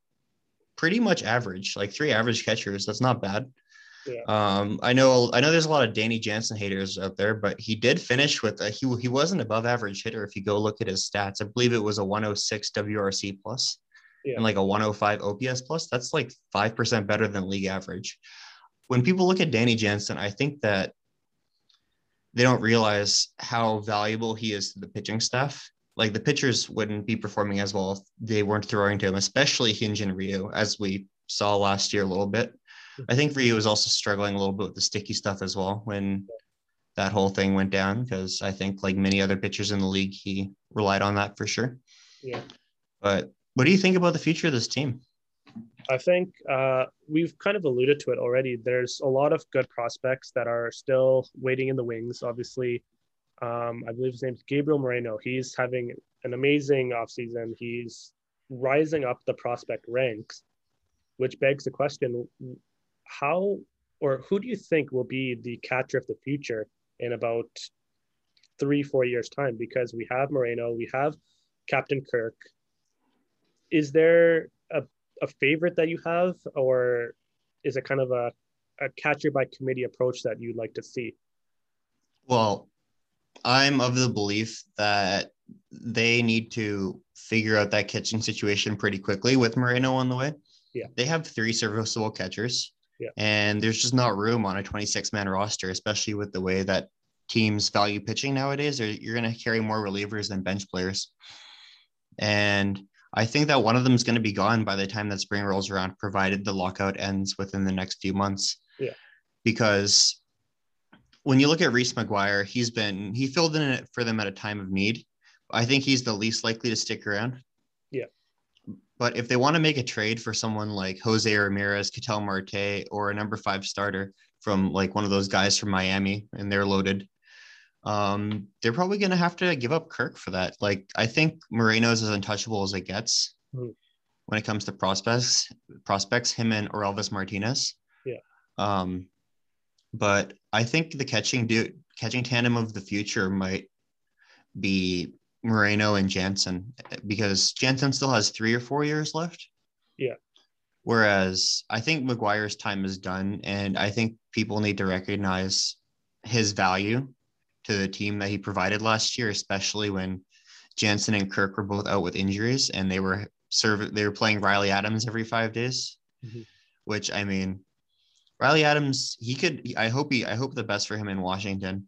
pretty much average, like three average catchers. That's not bad. Yeah. Um, I know I know there's a lot of Danny Jansen haters out there, but he did finish with a he he was an above average hitter if you go look at his stats. I believe it was a 106 WRC plus yeah. and like a 105 OPS plus. That's like five percent better than league average when people look at Danny Jansen, I think that they don't realize how valuable he is to the pitching staff. Like the pitchers wouldn't be performing as well if they weren't throwing to him, especially Hyun-Jin Ryu, as we saw last year a little bit. I think Ryu was also struggling a little bit with the sticky stuff as well when that whole thing went down, because I think like many other pitchers in the league, he relied on that for sure. Yeah. But what do you think about the future of this team? I think uh, we've kind of alluded to it already. There's a lot of good prospects that are still waiting in the wings. Obviously, um, I believe his name's Gabriel Moreno. He's having an amazing offseason. He's rising up the prospect ranks, which begs the question how or who do you think will be the catcher of the future in about three, four years' time? Because we have Moreno, we have Captain Kirk. Is there a a favorite that you have, or is it kind of a, a catcher by committee approach that you'd like to see? Well, I'm of the belief that they need to figure out that catching situation pretty quickly with Moreno on the way. Yeah. They have three serviceable catchers. Yeah. And there's just not room on a 26 man roster, especially with the way that teams value pitching nowadays. Or you're going to carry more relievers than bench players. And I think that one of them is going to be gone by the time that spring rolls around, provided the lockout ends within the next few months. Yeah. Because when you look at Reese McGuire, he's been he filled in it for them at a time of need. I think he's the least likely to stick around. Yeah. But if they want to make a trade for someone like Jose Ramirez, Ketel Marte, or a number five starter from like one of those guys from Miami, and they're loaded, um, they're probably going to have to give up Kirk for that. Like I think Moreno's as untouchable as it gets Mhm. when it comes to prospects. Prospects, him and Orelvis Martinez. Yeah. Um, but I think the catching do catching tandem of the future might be Moreno and Jansen because Jansen still has three or four years left. Yeah. Whereas I think McGuire's time is done, and I think people need to recognize his value to the team that he provided last year, especially when Jansen and Kirk were both out with injuries and they were serve they were playing Riley Adams every five days. Mhm. Which I mean, Riley Adams, he could. I hope he. I hope the best for him in Washington.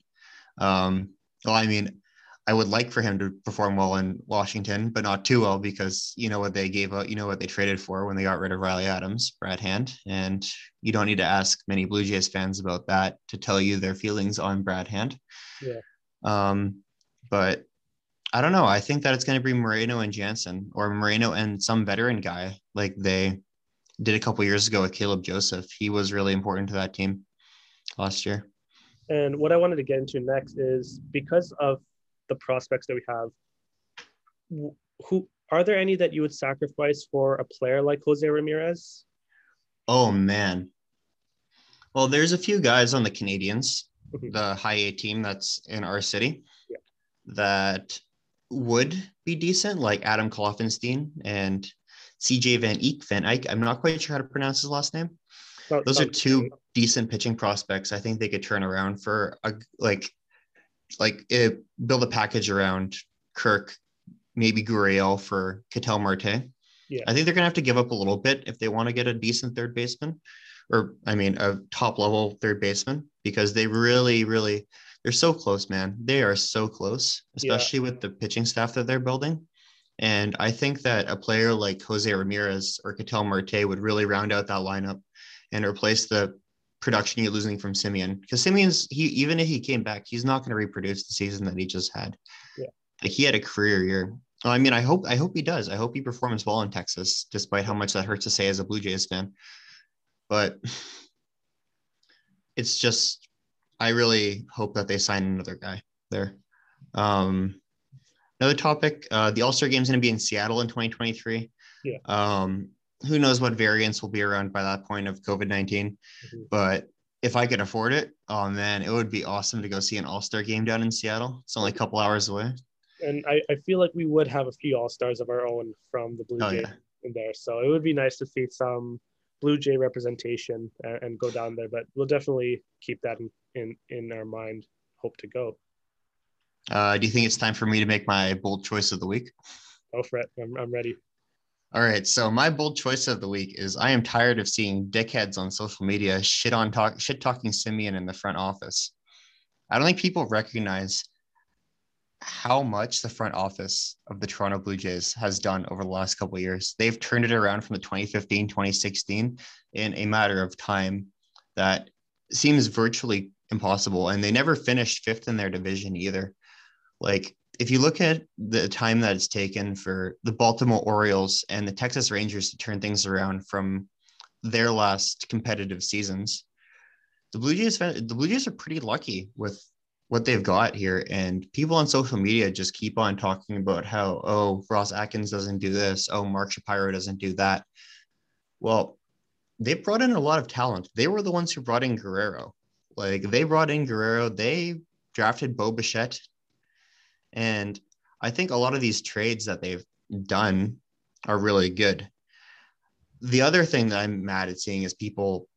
Um, well, I mean, I would like for him to perform well in Washington, but not too well because you know what they gave up. You know what they traded for when they got rid of Riley Adams, Brad Hand, and you don't need to ask many Blue Jays fans about that to tell you their feelings on Brad Hand. Yeah. Um, but I don't know. I think that it's going to be Moreno and Jansen, or Moreno and some veteran guy like they did a couple years ago with Caleb Joseph. He was really important to that team last year. And what I wanted to get into next is because of the prospects that we have, who are there any that you would sacrifice for a player like Jose Ramirez? Oh man. Well, there's a few guys on the Canadians, Mhm. the high A team that's in our city, Yeah. that would be decent, like Adam Kloffenstein and CJ Van Eek Van Eyck. I'm not quite sure how to pronounce his last name. Those are two decent pitching prospects. I think they could turn around for a like like eh, build a package around Kirk, maybe Gurriel for Ketel Marte. Yeah. I think they're gonna have to give up a little bit if they want to get a decent third baseman, or I mean a top level third baseman, because they really, really they're so close, man. They are so close, Yeah. especially with the pitching staff that they're building. And I think that a player like Jose Ramirez or Ketel Marte would really round out that lineup and replace the production you're losing from Semien. Because Semien's he even if he came back, he's not going to reproduce the season that he just had. Yeah. Like he had a career year. I mean, I hope I hope he does. I hope he performs well in Texas, despite how much that hurts to say as a Blue Jays fan. But it's just I really hope that they sign another guy there. Um, another topic: uh, the All Star Game is going to be in Seattle in 2023. Yeah. Um, who knows what variants will be around by that point of COVID 19? Mhm. But if I could afford it, oh man, it would be awesome to go see an All Star Game down in Seattle. It's only a couple hours away. And I, I feel like we would have a few all stars of our own from the Blue Oh Jays yeah. in there. So it would be nice to see some Blue Jay representation and, and go down there. But we'll definitely keep that in, in, in our mind. Hope to go. Uh, do you think it's time for me to make my bold choice of the week? Go for it. I'm, I'm ready. All right. So my bold choice of the week is I am tired of seeing dickheads on social media shit on talk shit talking Semien in the front office. I don't think people recognize how much the front office of the Toronto Blue Jays has done over the last couple of years. They've turned it around from the 2015, 2016 in a matter of time that seems virtually impossible. And they never finished fifth in their division either. Like if you look at the time that it's taken for the Baltimore Orioles and the Texas Rangers to turn things around from their last competitive seasons, the Blue Jays the Blue Jays are pretty lucky with what they've got here. And people on social media just keep on talking about how, oh, Ross Atkins doesn't do this, oh, Mark Shapiro doesn't do that. Well, they brought in a lot of talent. They were the ones who brought in Guerrero. Like they brought in Guerrero, they drafted Bo Bichette and I think a lot of these trades that they've done are really good. The other thing that I'm mad at seeing is people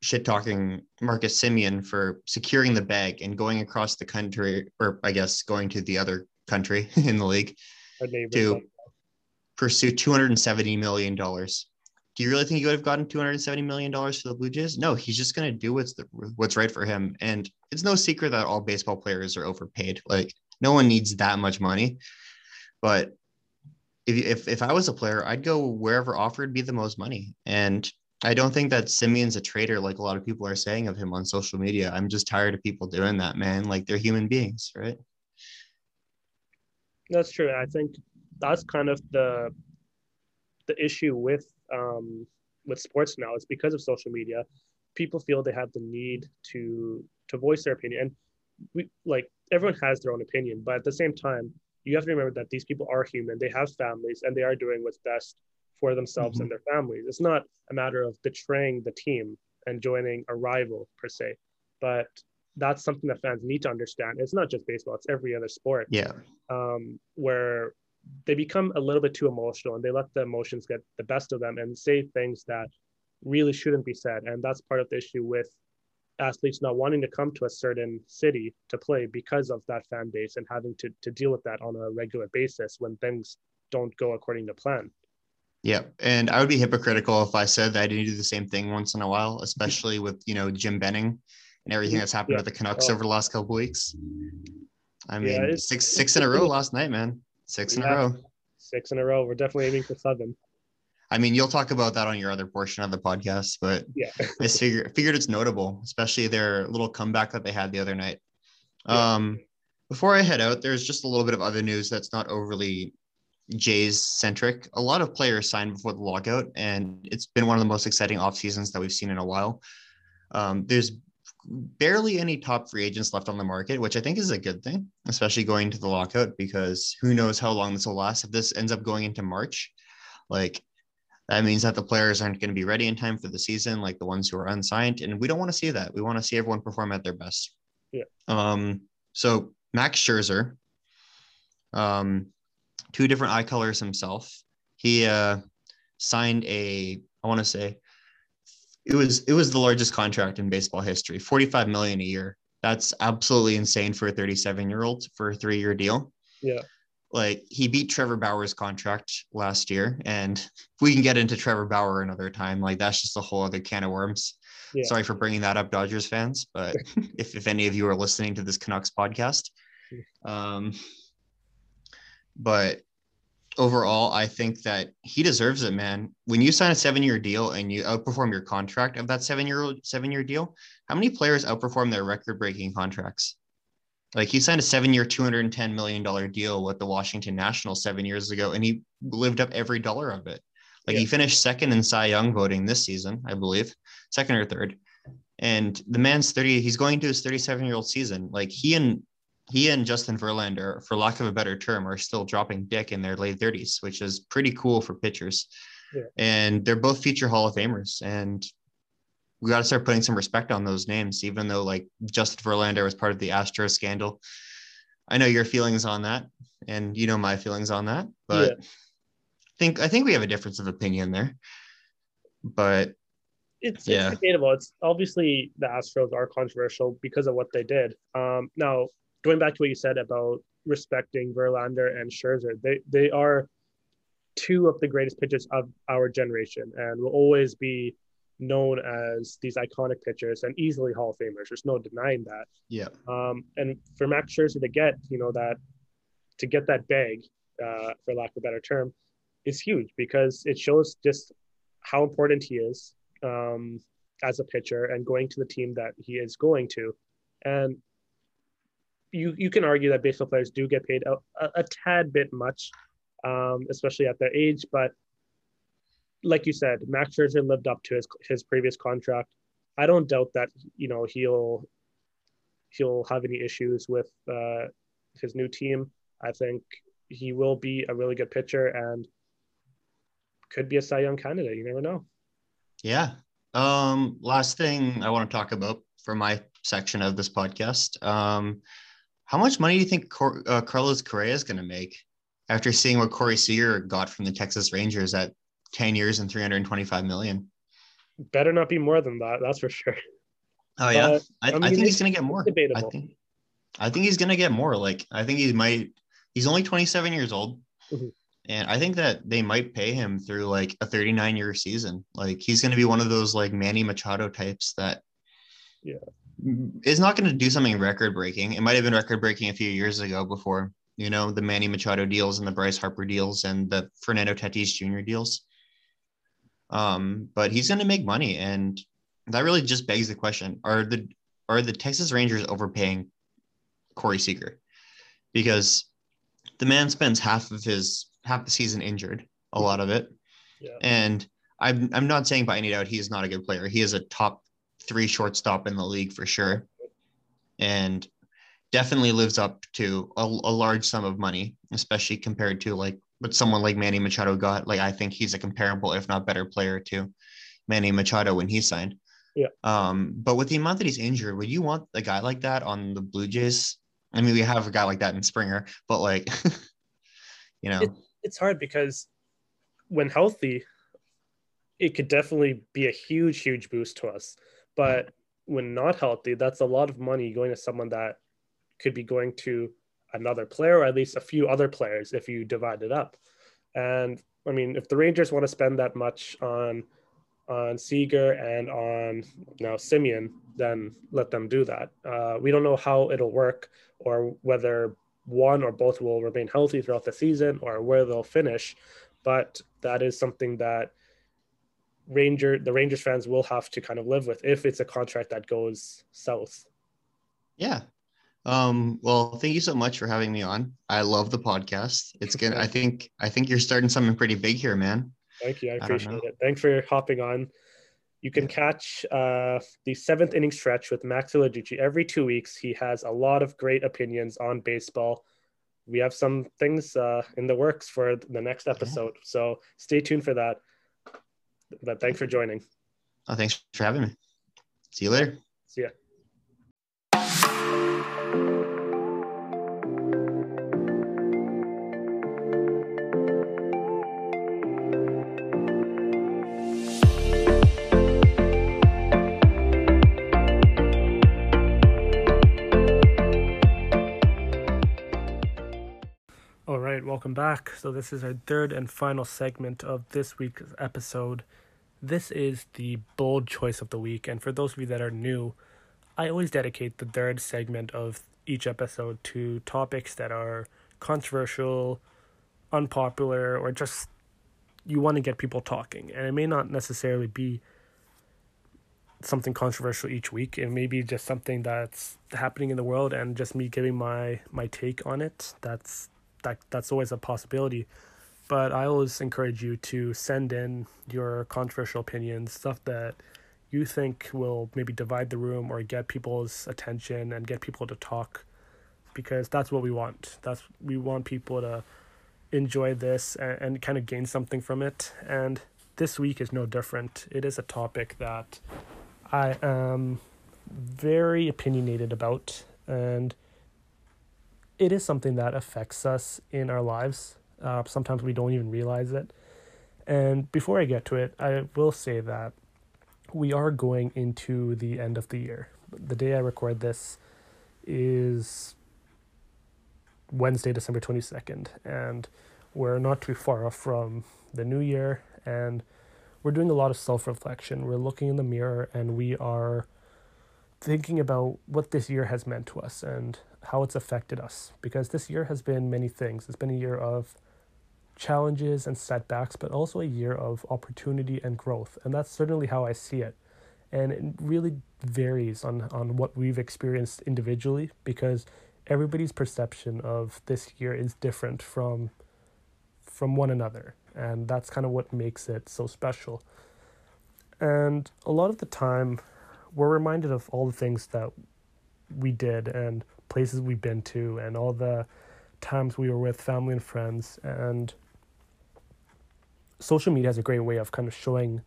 shit talking Marcus Semien for securing the bag and going across the country, or I guess going to the other country [laughs] in the league to pursue $270 million. Do you really think he would have gotten $270 million for the Blue Jays? No, he's just going to do what's the, what's right for him. And it's no secret that all baseball players are overpaid. Like no one needs that much money, but if if if I was a player, I'd go wherever offered be the most money. And I don't think that Semien's a traitor like a lot of people are saying of him on social media. I'm just tired of people doing that, man. Like they're human beings, right? That's true. I think that's kind of the the issue with um, with sports now. It's because of social media. People feel they have the need to to voice their opinion, and we like everyone has their own opinion. But at the same time, you have to remember that these people are human. They have families, and they are doing what's best for themselves mm-hmm. and their families. It's not a matter of betraying the team and joining a rival per se, but that's something that fans need to understand. It's not just baseball; it's every other sport. Yeah. Um, where they become a little bit too emotional and they let the emotions get the best of them and say things that really shouldn't be said. And that's part of the issue with athletes not wanting to come to a certain city to play because of that fan base and having to, to deal with that on a regular basis when things don't go according to plan. Yeah. And I would be hypocritical if I said that I didn't do the same thing once in a while, especially with, you know, Jim Benning and everything that's happened yeah. with the Canucks oh. over the last couple weeks. I mean, yeah, six six in a row last night, man. Six in yeah. a row. Six in a row. We're definitely aiming for seven. I mean, you'll talk about that on your other portion of the podcast, but yeah, [laughs] I figured figured it's notable, especially their little comeback that they had the other night. Yeah. Um, before I head out, there's just a little bit of other news that's not overly Jays centric. A lot of players signed before the lockout, and it's been one of the most exciting off seasons that we've seen in a while. Um, there's barely any top free agents left on the market, which I think is a good thing, especially going to the lockout because who knows how long this will last. If this ends up going into March, like that means that the players aren't going to be ready in time for the season, like the ones who are unsigned. And we don't want to see that. We want to see everyone perform at their best. Yeah. Um, so Max Scherzer, um, two different eye colors himself. He uh, signed a, I want to say, it was it was the largest contract in baseball history 45 million a year that's absolutely insane for a 37 year old for a three year deal yeah like he beat trevor bauer's contract last year and if we can get into trevor bauer another time like that's just a whole other can of worms yeah. sorry for bringing that up dodgers fans but [laughs] if, if any of you are listening to this canucks podcast um but overall, I think that he deserves it, man. When you sign a seven-year deal and you outperform your contract of that seven-year seven-year deal, how many players outperform their record-breaking contracts? Like he signed a hundred and ten million dollar deal with the Washington Nationals seven years ago, and he lived up every dollar of it. Like yeah. he finished second in Cy Young voting this season, I believe, second or third. And the man's 30, he's going to his 37 year old season. Like he and he and Justin Verlander, for lack of a better term, are still dropping dick in their late 30s, which is pretty cool for pitchers. Yeah. And they're both future Hall of Famers. And we got to start putting some respect on those names, even though like Justin Verlander was part of the Astros scandal. I know your feelings on that, and you know my feelings on that, but yeah. I think I think we have a difference of opinion there. But it's, yeah. it's debatable. It's obviously the Astros are controversial because of what they did. Um, now going back to what you said about respecting Verlander and Scherzer, they they are two of the greatest pitchers of our generation, and will always be known as these iconic pitchers and easily Hall of Famers. There's no denying that. Yeah. Um, and for Max Scherzer to get, you know, that to get that bag, uh, for lack of a better term, is huge because it shows just how important he is um, as a pitcher and going to the team that he is going to. And you you can argue that baseball players do get paid a, a, a tad bit much, um, especially at their age. But like you said, Max Scherzer lived up to his his previous contract. I don't doubt that you know he'll he'll have any issues with uh, his new team. I think he will be a really good pitcher and could be a Cy Young candidate. You never know. Yeah. Um, last thing I want to talk about for my section of this podcast. Um, how much money do you think Cor- uh, Carlos Correa is going to make after seeing what Corey Seager got from the Texas Rangers at 10 years and 325 million? Better not be more than that. That's for sure. Oh yeah, uh, I, I, mean, I, think he's going to get more. Debatable. I think, I think he's going to get more. Like I think he might. He's only 27 years old, mm-hmm. and I think that they might pay him through like a 39 year season. Like he's going to be one of those like Manny Machado types that yeah is not going to do something record breaking. It might have been record breaking a few years ago before you know, the Manny Machado deals and the Bryce Harper deals and the Fernando Tatis Jr. deals. Um, but he's going to make money, and that really just begs the question: Are the are the Texas Rangers overpaying Corey Seager? Because the man spends half of his half the season injured, a lot of it, Yeah. and I'm I'm not saying by any doubt he is not a good player. He is a top three shortstop in the league for sure, and definitely lives up to a, a large sum of money, especially compared to like what someone like Manny Machado got. Like I think he's a comparable, if not better, player to Manny Machado when he signed. Yeah. Um, but with the amount that he's injured, would you want a guy like that on the Blue Jays? I mean, we have a guy like that in Springer, but like, [laughs] you know, It- It's hard because when healthy, it could definitely be a huge, huge boost to us. But when not healthy, that's a lot of money going to someone that could be going to another player or at least a few other players if you divide it up. And I mean, if the Rangers want to spend that much on on Seager and on now Semien, then let them do that. Uh, we don't know how it'll work or whether one or both will remain healthy throughout the season or where they'll finish, but that is something that Ranger the Rangers fans will have to kind of live with if it's a contract that goes south. yeah. Um, well, thank you so much for having me on. I love the podcast. It's gonna. I think. I think you're starting something pretty big here, man. Thank you. I I appreciate know. it. Thanks for hopping on. You can catch uh, the seventh inning stretch with Max Iladucci every two weeks. He has a lot of great opinions on baseball. We have some things uh, in the works for the next episode, so stay tuned for that. But thanks for joining. Oh, thanks for having me. See you later. Welcome back. So, this is our third and final segment of this week's episode. This is the bold choice of the week. And for those of you that are new, I always dedicate the third segment of each episode to topics that are controversial, unpopular, or just you want to get people talking. And it may not necessarily be something controversial each week. It may be just something that's happening in the world and just me giving my my take on it. That's that that's always a possibility. But I always encourage you to send in your controversial opinions, stuff that you think will maybe divide the room or get people's attention and get people to talk because that's what we want. That's we want people to enjoy this and, and kind of gain something from it. And this week is no different. It is a topic that I am very opinionated about and it is something that affects us in our lives. Uh, sometimes we don't even realize it. And before I get to it, I will say that we are going into the end of the year. The day I record this is Wednesday, December 22nd, and we're not too far off from the new year, and we're doing a lot of self reflection. We're looking in the mirror and we are thinking about what this year has meant to us and how it's affected us because this year has been many things. It's been a year of challenges and setbacks, but also a year of opportunity and growth. And that's certainly how I see it. And it really varies on, on what we've experienced individually because everybody's perception of this year is different from from one another. And that's kind of what makes it so special. And a lot of the time we're reminded of all the things that we did and places we've been to and all the times we were with family and friends. And social media has a great way of kind of showing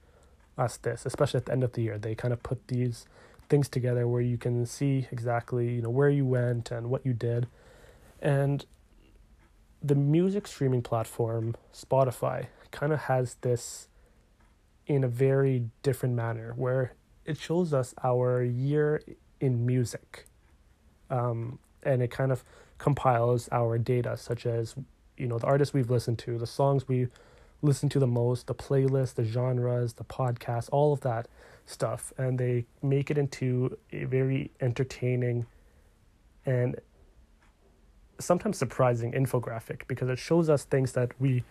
us this especially at the end of the year. They kind of put these things together where you can see exactly you know where you went and what you did. And the music streaming platform spotify kind of has this in a very different manner where it shows us our year in music um, and it kind of compiles our data such as you know the artists we've listened to the songs we listened to the most the playlist the genres the podcasts all of that stuff. And they make it into a very entertaining and sometimes surprising infographic because it shows us things that we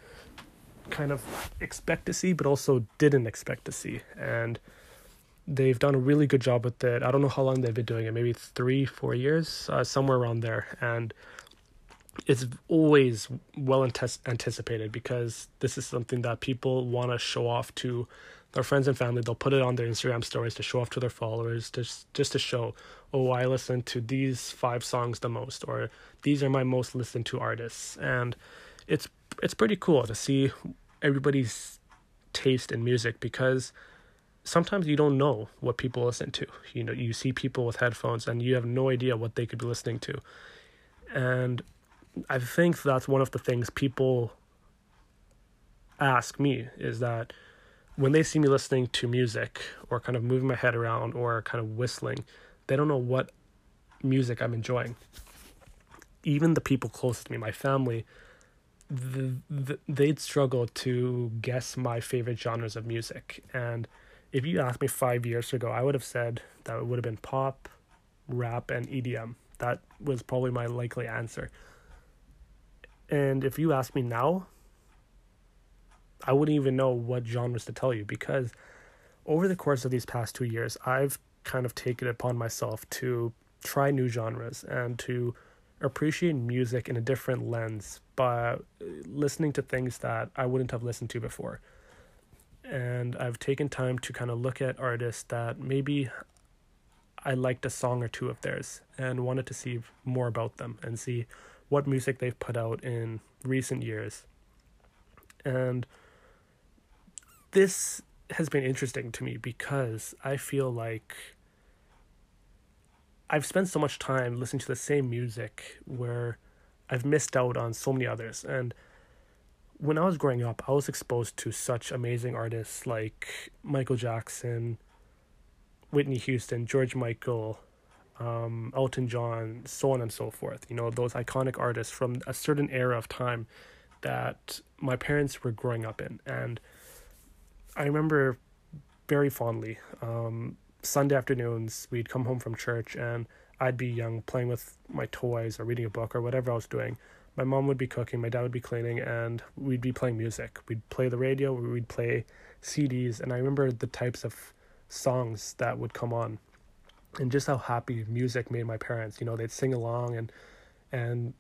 kind of expect to see but also didn't expect to see. And they've done a really good job with it. I don't know how long they've been doing it maybe three four years uh, somewhere around there. And it's always well anticipated because this is something that people want to show off to their friends and family. They'll put it on their Instagram stories to show off to their followers, just just to show, oh, I listen to these five songs the most, or these are my most listened to artists, and it's it's pretty cool to see everybody's taste in music because sometimes you don't know what people listen to. You know, you see people with headphones and you have no idea what they could be listening to, and I think that's one of the things people ask me is that when they see me listening to music or kind of moving my head around or kind of whistling, they don't know what music I'm enjoying. Even the people closest to me, my family, the, the, they'd struggle to guess my favorite genres of music. And if you asked me five years ago, I would have said that it would have been pop, rap, and EDM. That was probably my likely answer. And if you ask me now, I wouldn't even know what genres to tell you because over the course of these past two years, I've kind of taken it upon myself to try new genres and to appreciate music in a different lens by listening to things that I wouldn't have listened to before. And I've taken time to kind of look at artists that maybe I liked a song or two of theirs and wanted to see more about them and see what music they've put out in recent years. And this has been interesting to me because I feel like I've spent so much time listening to the same music where I've missed out on so many others. And when I was growing up, I was exposed to such amazing artists like Michael Jackson, Whitney Houston, George Michael, um, Elton John, so on and so forth. You know, those iconic artists from a certain era of time that my parents were growing up in. And I remember very fondly um, Sunday afternoons, we'd come home from church and I'd be young playing with my toys or reading a book or whatever I was doing. My mom would be cooking, my dad would be cleaning, and we'd be playing music. We'd play the radio, we'd play CDs, and I remember the types of songs that would come on and just how happy music made my parents. You know, they'd sing along and and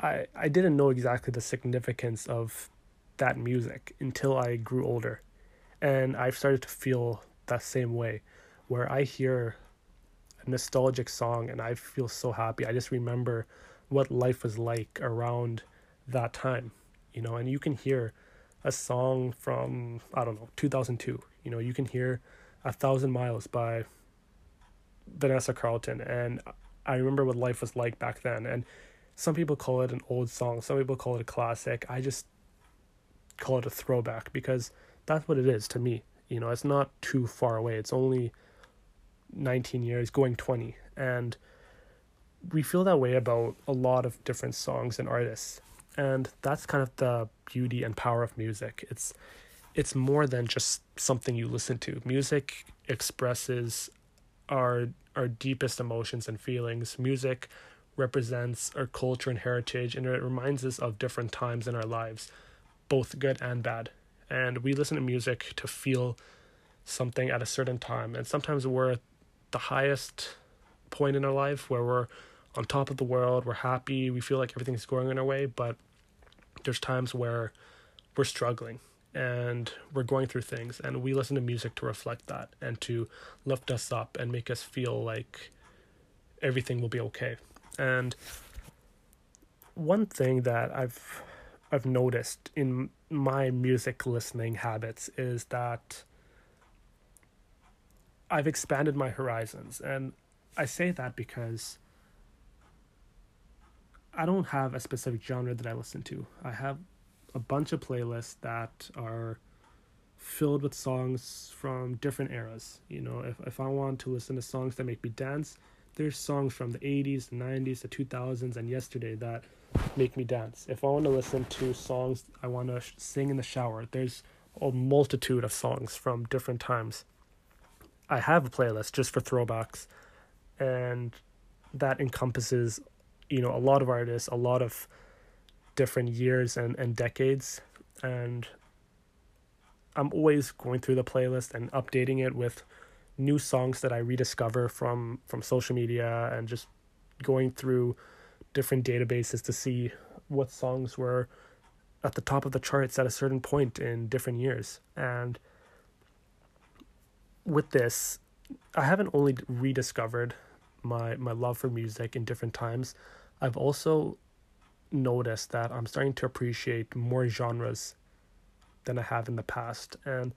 I I didn't know exactly the significance of that music until I grew older. And I've started to feel that same way where I hear a nostalgic song and I feel so happy. I just remember what life was like around that time, you know, and you can hear a song from I don't know, 2002. You know, you can hear A Thousand Miles by Vanessa Carlton, and I remember what life was like back then. And some people call it an old song, some people call it a classic. I just call it a throwback because that's what it is to me. You know, it's not too far away. It's only 19 years, going 20. And we feel that way about a lot of different songs and artists. And that's kind of the beauty and power of music. It's it's more than just something you listen to. Music expresses our our deepest emotions and feelings. Music represents our culture and heritage and it reminds us of different times in our lives, both good and bad. And we listen to music to feel something at a certain time. And sometimes we're at the highest point in our life where we're on top of the world, we're happy, we feel like everything's going in our way, but there's times where we're struggling and we're going through things and we listen to music to reflect that and to lift us up and make us feel like everything will be okay. And one thing that i've i've noticed in my music listening habits is that i've expanded my horizons and i say that because i don't have a specific genre that i listen to i have a bunch of playlists that are filled with songs from different eras. You know, if, if I want to listen to songs that make me dance, there's songs from the 80s, the 90s, the 2000s, and yesterday that make me dance. If I want to listen to songs I want to sh- sing in the shower, there's a multitude of songs from different times. I have a playlist just for throwbacks, and that encompasses you know, a lot of artists, a lot of different years and, and decades. And I'm always going through the playlist and updating it with new songs that I rediscover from from social media and just going through different databases to see what songs were at the top of the charts at a certain point in different years. And with this, I haven't only rediscovered my my love for music in different times. I've also noticed that I'm starting to appreciate more genres than I have in the past. And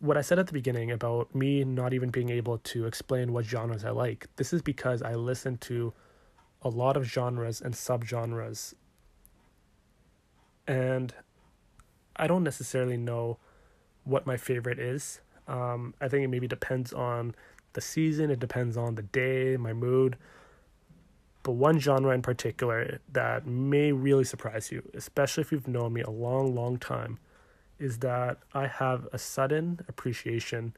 what I said at the beginning about me not even being able to explain what genres I like, this is because I listen to a lot of genres and subgenres. And I don't necessarily know what my favorite is. Um, I think it maybe depends on the season, it depends on the day, my mood. But one genre in particular that may really surprise you, especially if you've known me a long, long time, is that I have a sudden appreciation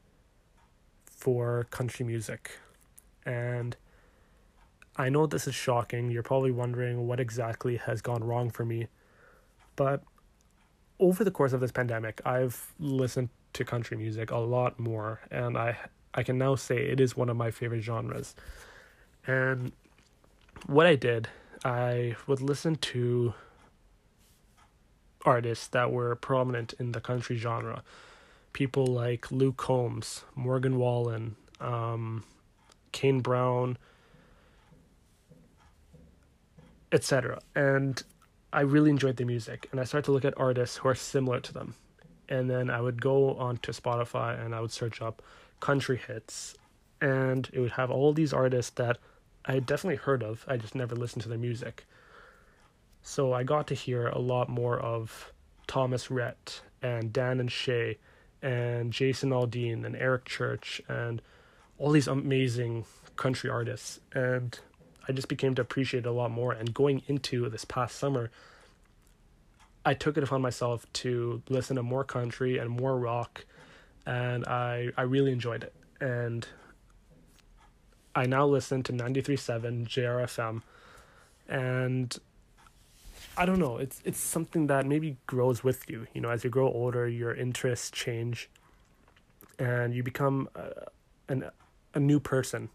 for country music. And I know this is shocking. You're probably wondering what exactly has gone wrong for me. But over the course of this pandemic, I've listened to country music a lot more and I I can now say it is one of my favorite genres. And what I did, I would listen to artists that were prominent in the country genre. People like Luke Combs, Morgan Wallen, um, Kane Brown, etc. And I really enjoyed the music, and I started to look at artists who are similar to them. And then I would go onto Spotify and I would search up country hits, and it would have all these artists that I had definitely heard of. I just never listened to their music. So I got to hear a lot more of Thomas Rhett and Dan and Shay and Jason Aldean and Eric Church and all these amazing country artists. And I just became to appreciate it a lot more. And going into this past summer, I took it upon myself to listen to more country and more rock. And I, I really enjoyed it. And I now listen to 93.7 JRFM. And I don't know. It's it's something that maybe grows with you. You know, as you grow older, your interests change, and you become a, an a new person.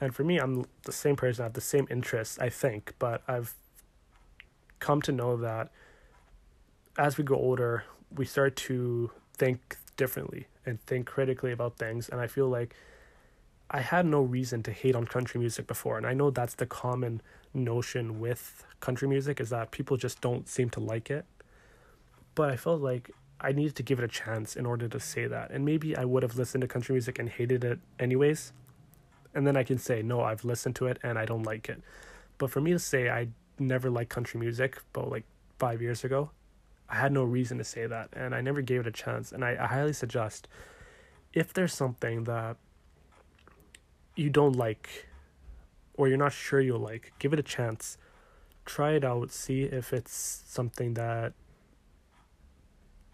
And for me, I'm the same person. I have the same interests, I think, but I've come to know that as we grow older, we start to think differently and think critically about things. And I feel like I had no reason to hate on country music before, and I know that's the common notion with country music is that people just don't seem to like it. But I felt like I needed to give it a chance in order to say that. And maybe I would have listened to country music and hated it anyways. And then I can say, no, I've listened to it and I don't like it. But for me to say I never liked country music, but like five years ago, I had no reason to say that. And I never gave it a chance. And I, I highly suggest if there's something that you don't like or you're not sure you'll like, give it a chance. Try it out, see if it's something that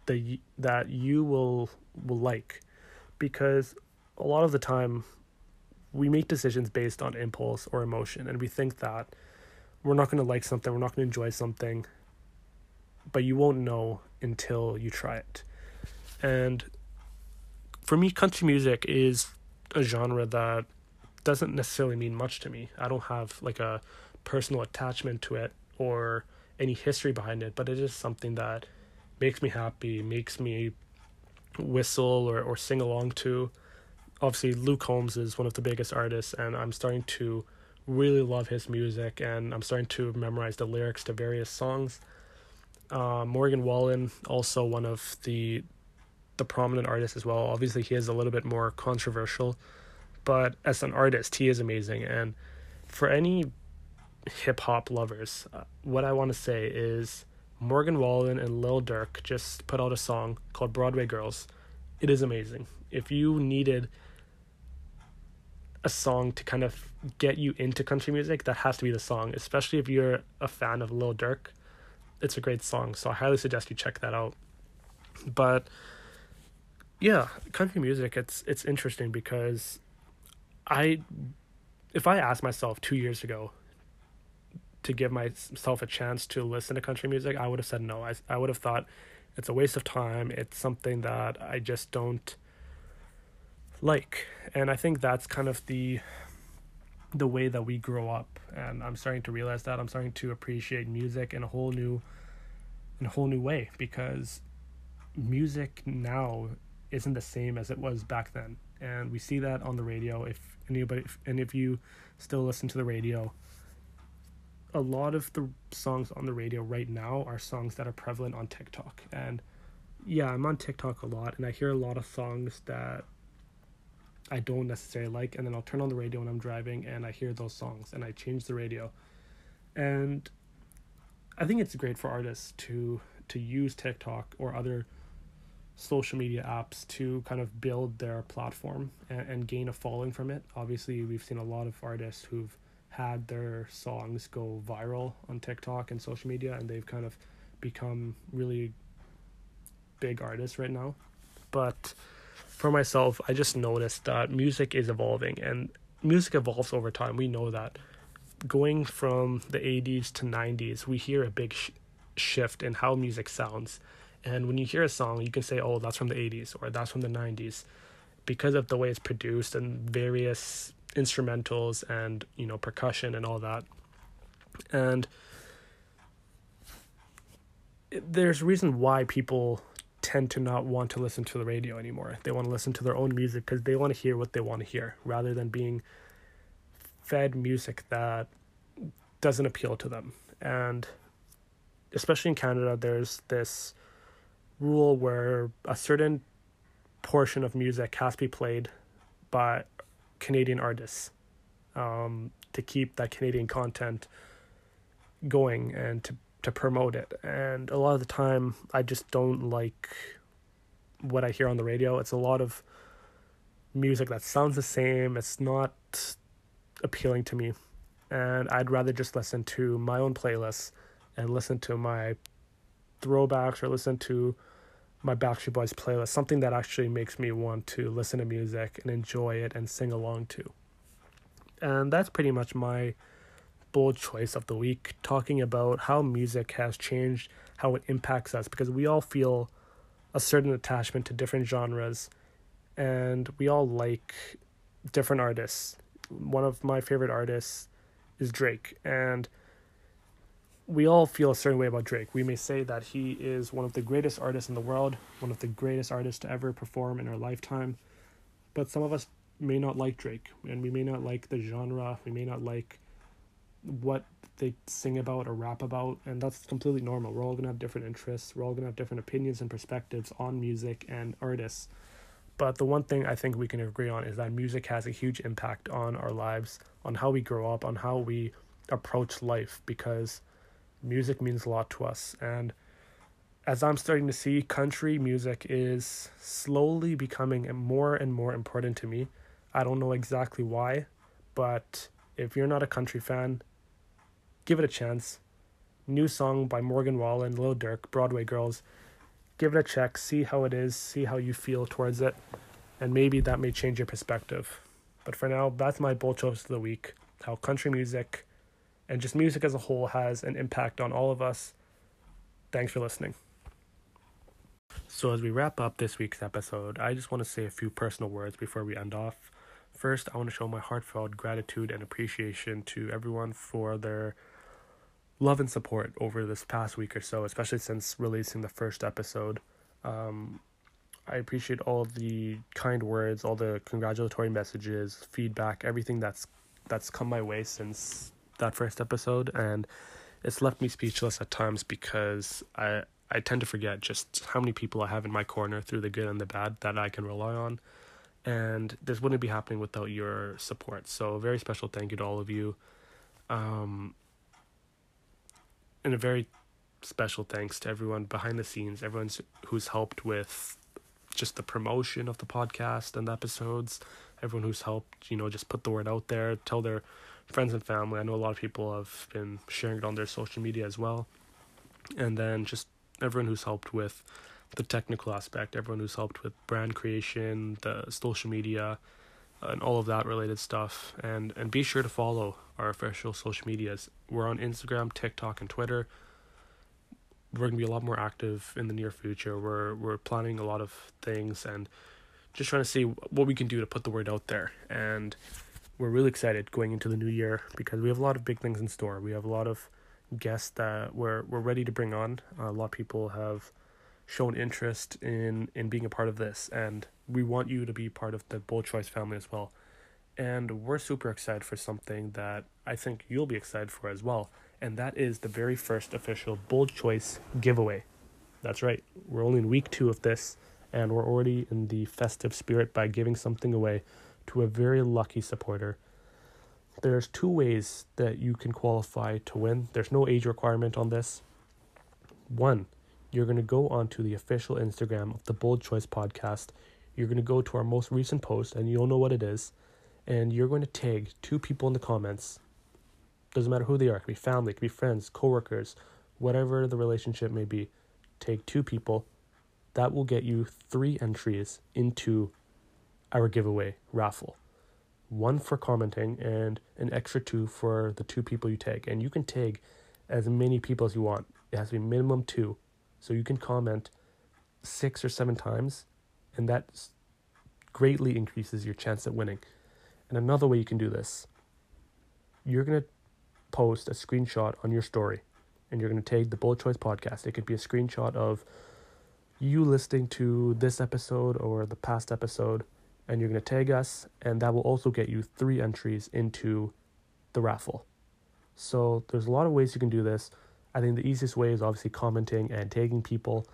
that that you will will like because a lot of the time we make decisions based on impulse or emotion and we think that we're not going to like something, we're not going to enjoy something, but you won't know until you try it. And for me country music is a genre that doesn't necessarily mean much to me. I don't have like a personal attachment to it or any history behind it, but it is something that makes me happy, makes me whistle or, or sing along to. Obviously, Luke Combs is one of the biggest artists, and I'm starting to really love his music, and I'm starting to memorize the lyrics to various songs. Uh, Morgan Wallen, also one of the the prominent artists as well. Obviously, he is a little bit more controversial but as an artist, he is amazing. And for any hip hop lovers, uh, what I want to say is Morgan Wallen and Lil Durk just put out a song called Broadway Girls. It is amazing. If you needed a song to kind of get you into country music, that has to be the song, especially if you're a fan of Lil Durk. It's a great song, so I highly suggest you check that out. But yeah, country music it's it's interesting because I if I asked myself 2 years ago to give myself a chance to listen to country music, I would have said no. I, I would have thought it's a waste of time. It's something that I just don't like. And I think that's kind of the the way that we grow up and I'm starting to realize that I'm starting to appreciate music in a whole new in a whole new way because music now isn't the same as it was back then and we see that on the radio if anybody if any of you still listen to the radio a lot of the songs on the radio right now are songs that are prevalent on TikTok and yeah I'm on TikTok a lot and I hear a lot of songs that I don't necessarily like, and then I'll turn on the radio when I'm driving and I hear those songs and I change the radio. And I think it's great for artists to to use TikTok or other social media apps to kind of build their platform and, and gain a following from it. Obviously, we've seen a lot of artists who've had their songs go viral on TikTok and social media, and they've kind of become really big artists right now. But for myself, I just noticed that music is evolving and music evolves over time. We know that. Going from the 80s to 90s, we hear a big sh- shift in how music sounds. And when you hear a song, you can say, oh, that's from the 80s or that's from the 90s because of the way it's produced and various instrumentals and, you know, percussion and all that. And there's a reason why people tend to not want to listen to the radio anymore. They want to listen to their own music because they want to hear what they want to hear rather than being fed music that doesn't appeal to them. And especially in Canada, there's this rule where a certain portion of music has to be played by Canadian artists um, to keep that Canadian content going and to to promote it. And a lot of the time, I just don't like what I hear on the radio. It's a lot of music that sounds the same. It's not appealing to me. And I'd rather just listen to my own playlists and listen to my throwbacks or listen to my Backstreet Boys playlist, something that actually makes me want to listen to music and enjoy it and sing along to. And that's pretty much my bold choice of the week, talking about how music has changed, how it impacts us, because we all feel a certain attachment to different genres and we all like different artists. One of my favorite artists is Drake, and we all feel a certain way about Drake. We may say that he is one of the greatest artists in the world, one of the greatest artists to ever perform in our lifetime, but some of us may not like Drake, and we may not like the genre, we may not like what they sing about or rap about, and that's completely normal. We're all gonna have different interests. We're all gonna have different opinions and perspectives on music and artists. But the one thing I think we can agree on is that music has a huge impact on our lives, on how we grow up, on how we approach life, because music means a lot to us. And as I'm starting to see, country music is slowly becoming more and more important to me. I don't know exactly why, but if you're not a country fan, give it a chance. New song by Morgan Wallen, Lil Durk, Broadway Girls. Give it a check, see how it is, see how you feel towards it, and maybe that may change your perspective. But for now, that's my bold choice of the week. How country music and just music as a whole has an impact on all of us. Thanks for listening. So, as we wrap up this week's episode, I just want to say a few personal words before we end off. First, I want to show my heartfelt gratitude and appreciation to everyone for their love and support over this past week or so, especially since releasing the first episode. Um, I appreciate all the kind words, all the congratulatory messages, feedback, everything that's that's come my way since that first episode, and it's left me speechless at times because I I tend to forget just how many people I have in my corner through the good and the bad that I can rely on, and this wouldn't be happening without your support. So a very special thank you to all of you. Um, and a very special thanks to everyone behind the scenes, everyone who's helped with just the promotion of the podcast and the episodes, everyone who's helped, you know, just put the word out there, tell their friends and family. I know a lot of people have been sharing it on their social media as well. And then just everyone who's helped with the technical aspect, everyone who's helped with brand creation, the social media, and all of that related stuff. And and be sure to follow our official social medias. We're on Instagram, TikTok, and Twitter. We're gonna be a lot more active in the near future. We're we're planning a lot of things and just trying to see what we can do to put the word out there. And we're really excited going into the new year because we have a lot of big things in store. We have a lot of guests that we're we're ready to bring on. a lot of people have shown interest in in being a part of this and we want you to be part of the bold choice family as well and we're super excited for something that i think you'll be excited for as well and that is the very first official bold choice giveaway that's right we're only in week two of this and we're already in the festive spirit by giving something away to a very lucky supporter there's two ways that you can qualify to win there's no age requirement on this one you're going to go onto the official Instagram of the Bold Choice podcast. You're going to go to our most recent post, and you'll know what it is. And you're going to tag two people in the comments. Doesn't matter who they are. It could be family, it could be friends, coworkers, whatever the relationship may be. Take two people. That will get you three entries into our giveaway raffle. One for commenting and an extra two for the two people you tag. And you can tag as many people as you want. It has to be minimum two so you can comment six or seven times, and that greatly increases your chance at winning. And another way you can do this, you're going to post a screenshot on your story and you're going to tag the Bold Choice podcast. It could be a screenshot of you listening to this episode or the past episode, and you're going to tag us, and that will also get you three entries into the raffle. So there's a lot of ways you can do this. I think the easiest way is obviously commenting and tagging people.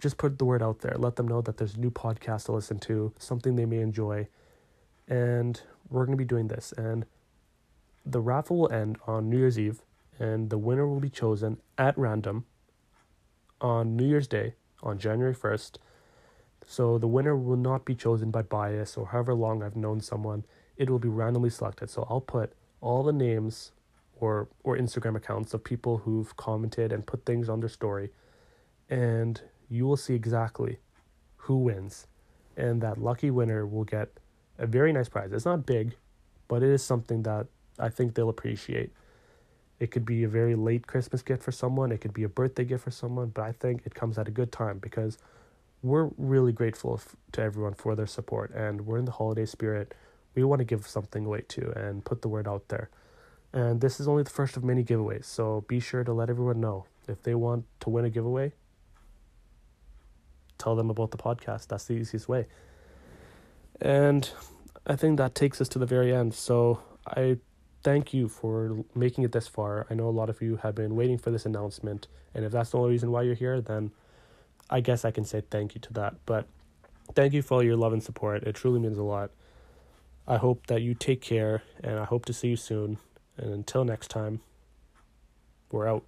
Just put the word out there. Let them know that there's a new podcast to listen to, something they may enjoy. And we're going to be doing this. And the raffle will end on New Year's Eve, and the winner will be chosen at random on New Year's Day on January 1st. So the winner will not be chosen by bias or however long I've known someone. It will be randomly selected. So I'll put all the names or or Instagram accounts of people who've commented and put things on their story and you will see exactly who wins and that lucky winner will get a very nice prize. It's not big, but it is something that I think they'll appreciate. It could be a very late Christmas gift for someone, it could be a birthday gift for someone, but I think it comes at a good time because we're really grateful f- to everyone for their support and we're in the holiday spirit. We want to give something away too and put the word out there. And this is only the first of many giveaways, so be sure to let everyone know. If they want to win a giveaway, tell them about the podcast. That's the easiest way. And I think that takes us to the very end. So I thank you for making it this far. I know a lot of you have been waiting for this announcement, and if that's the only reason why you're here, then I guess I can say thank you to that. But thank you for all your love and support. It truly means a lot. I hope that you take care, and I hope to see you soon. And until next time, we're out.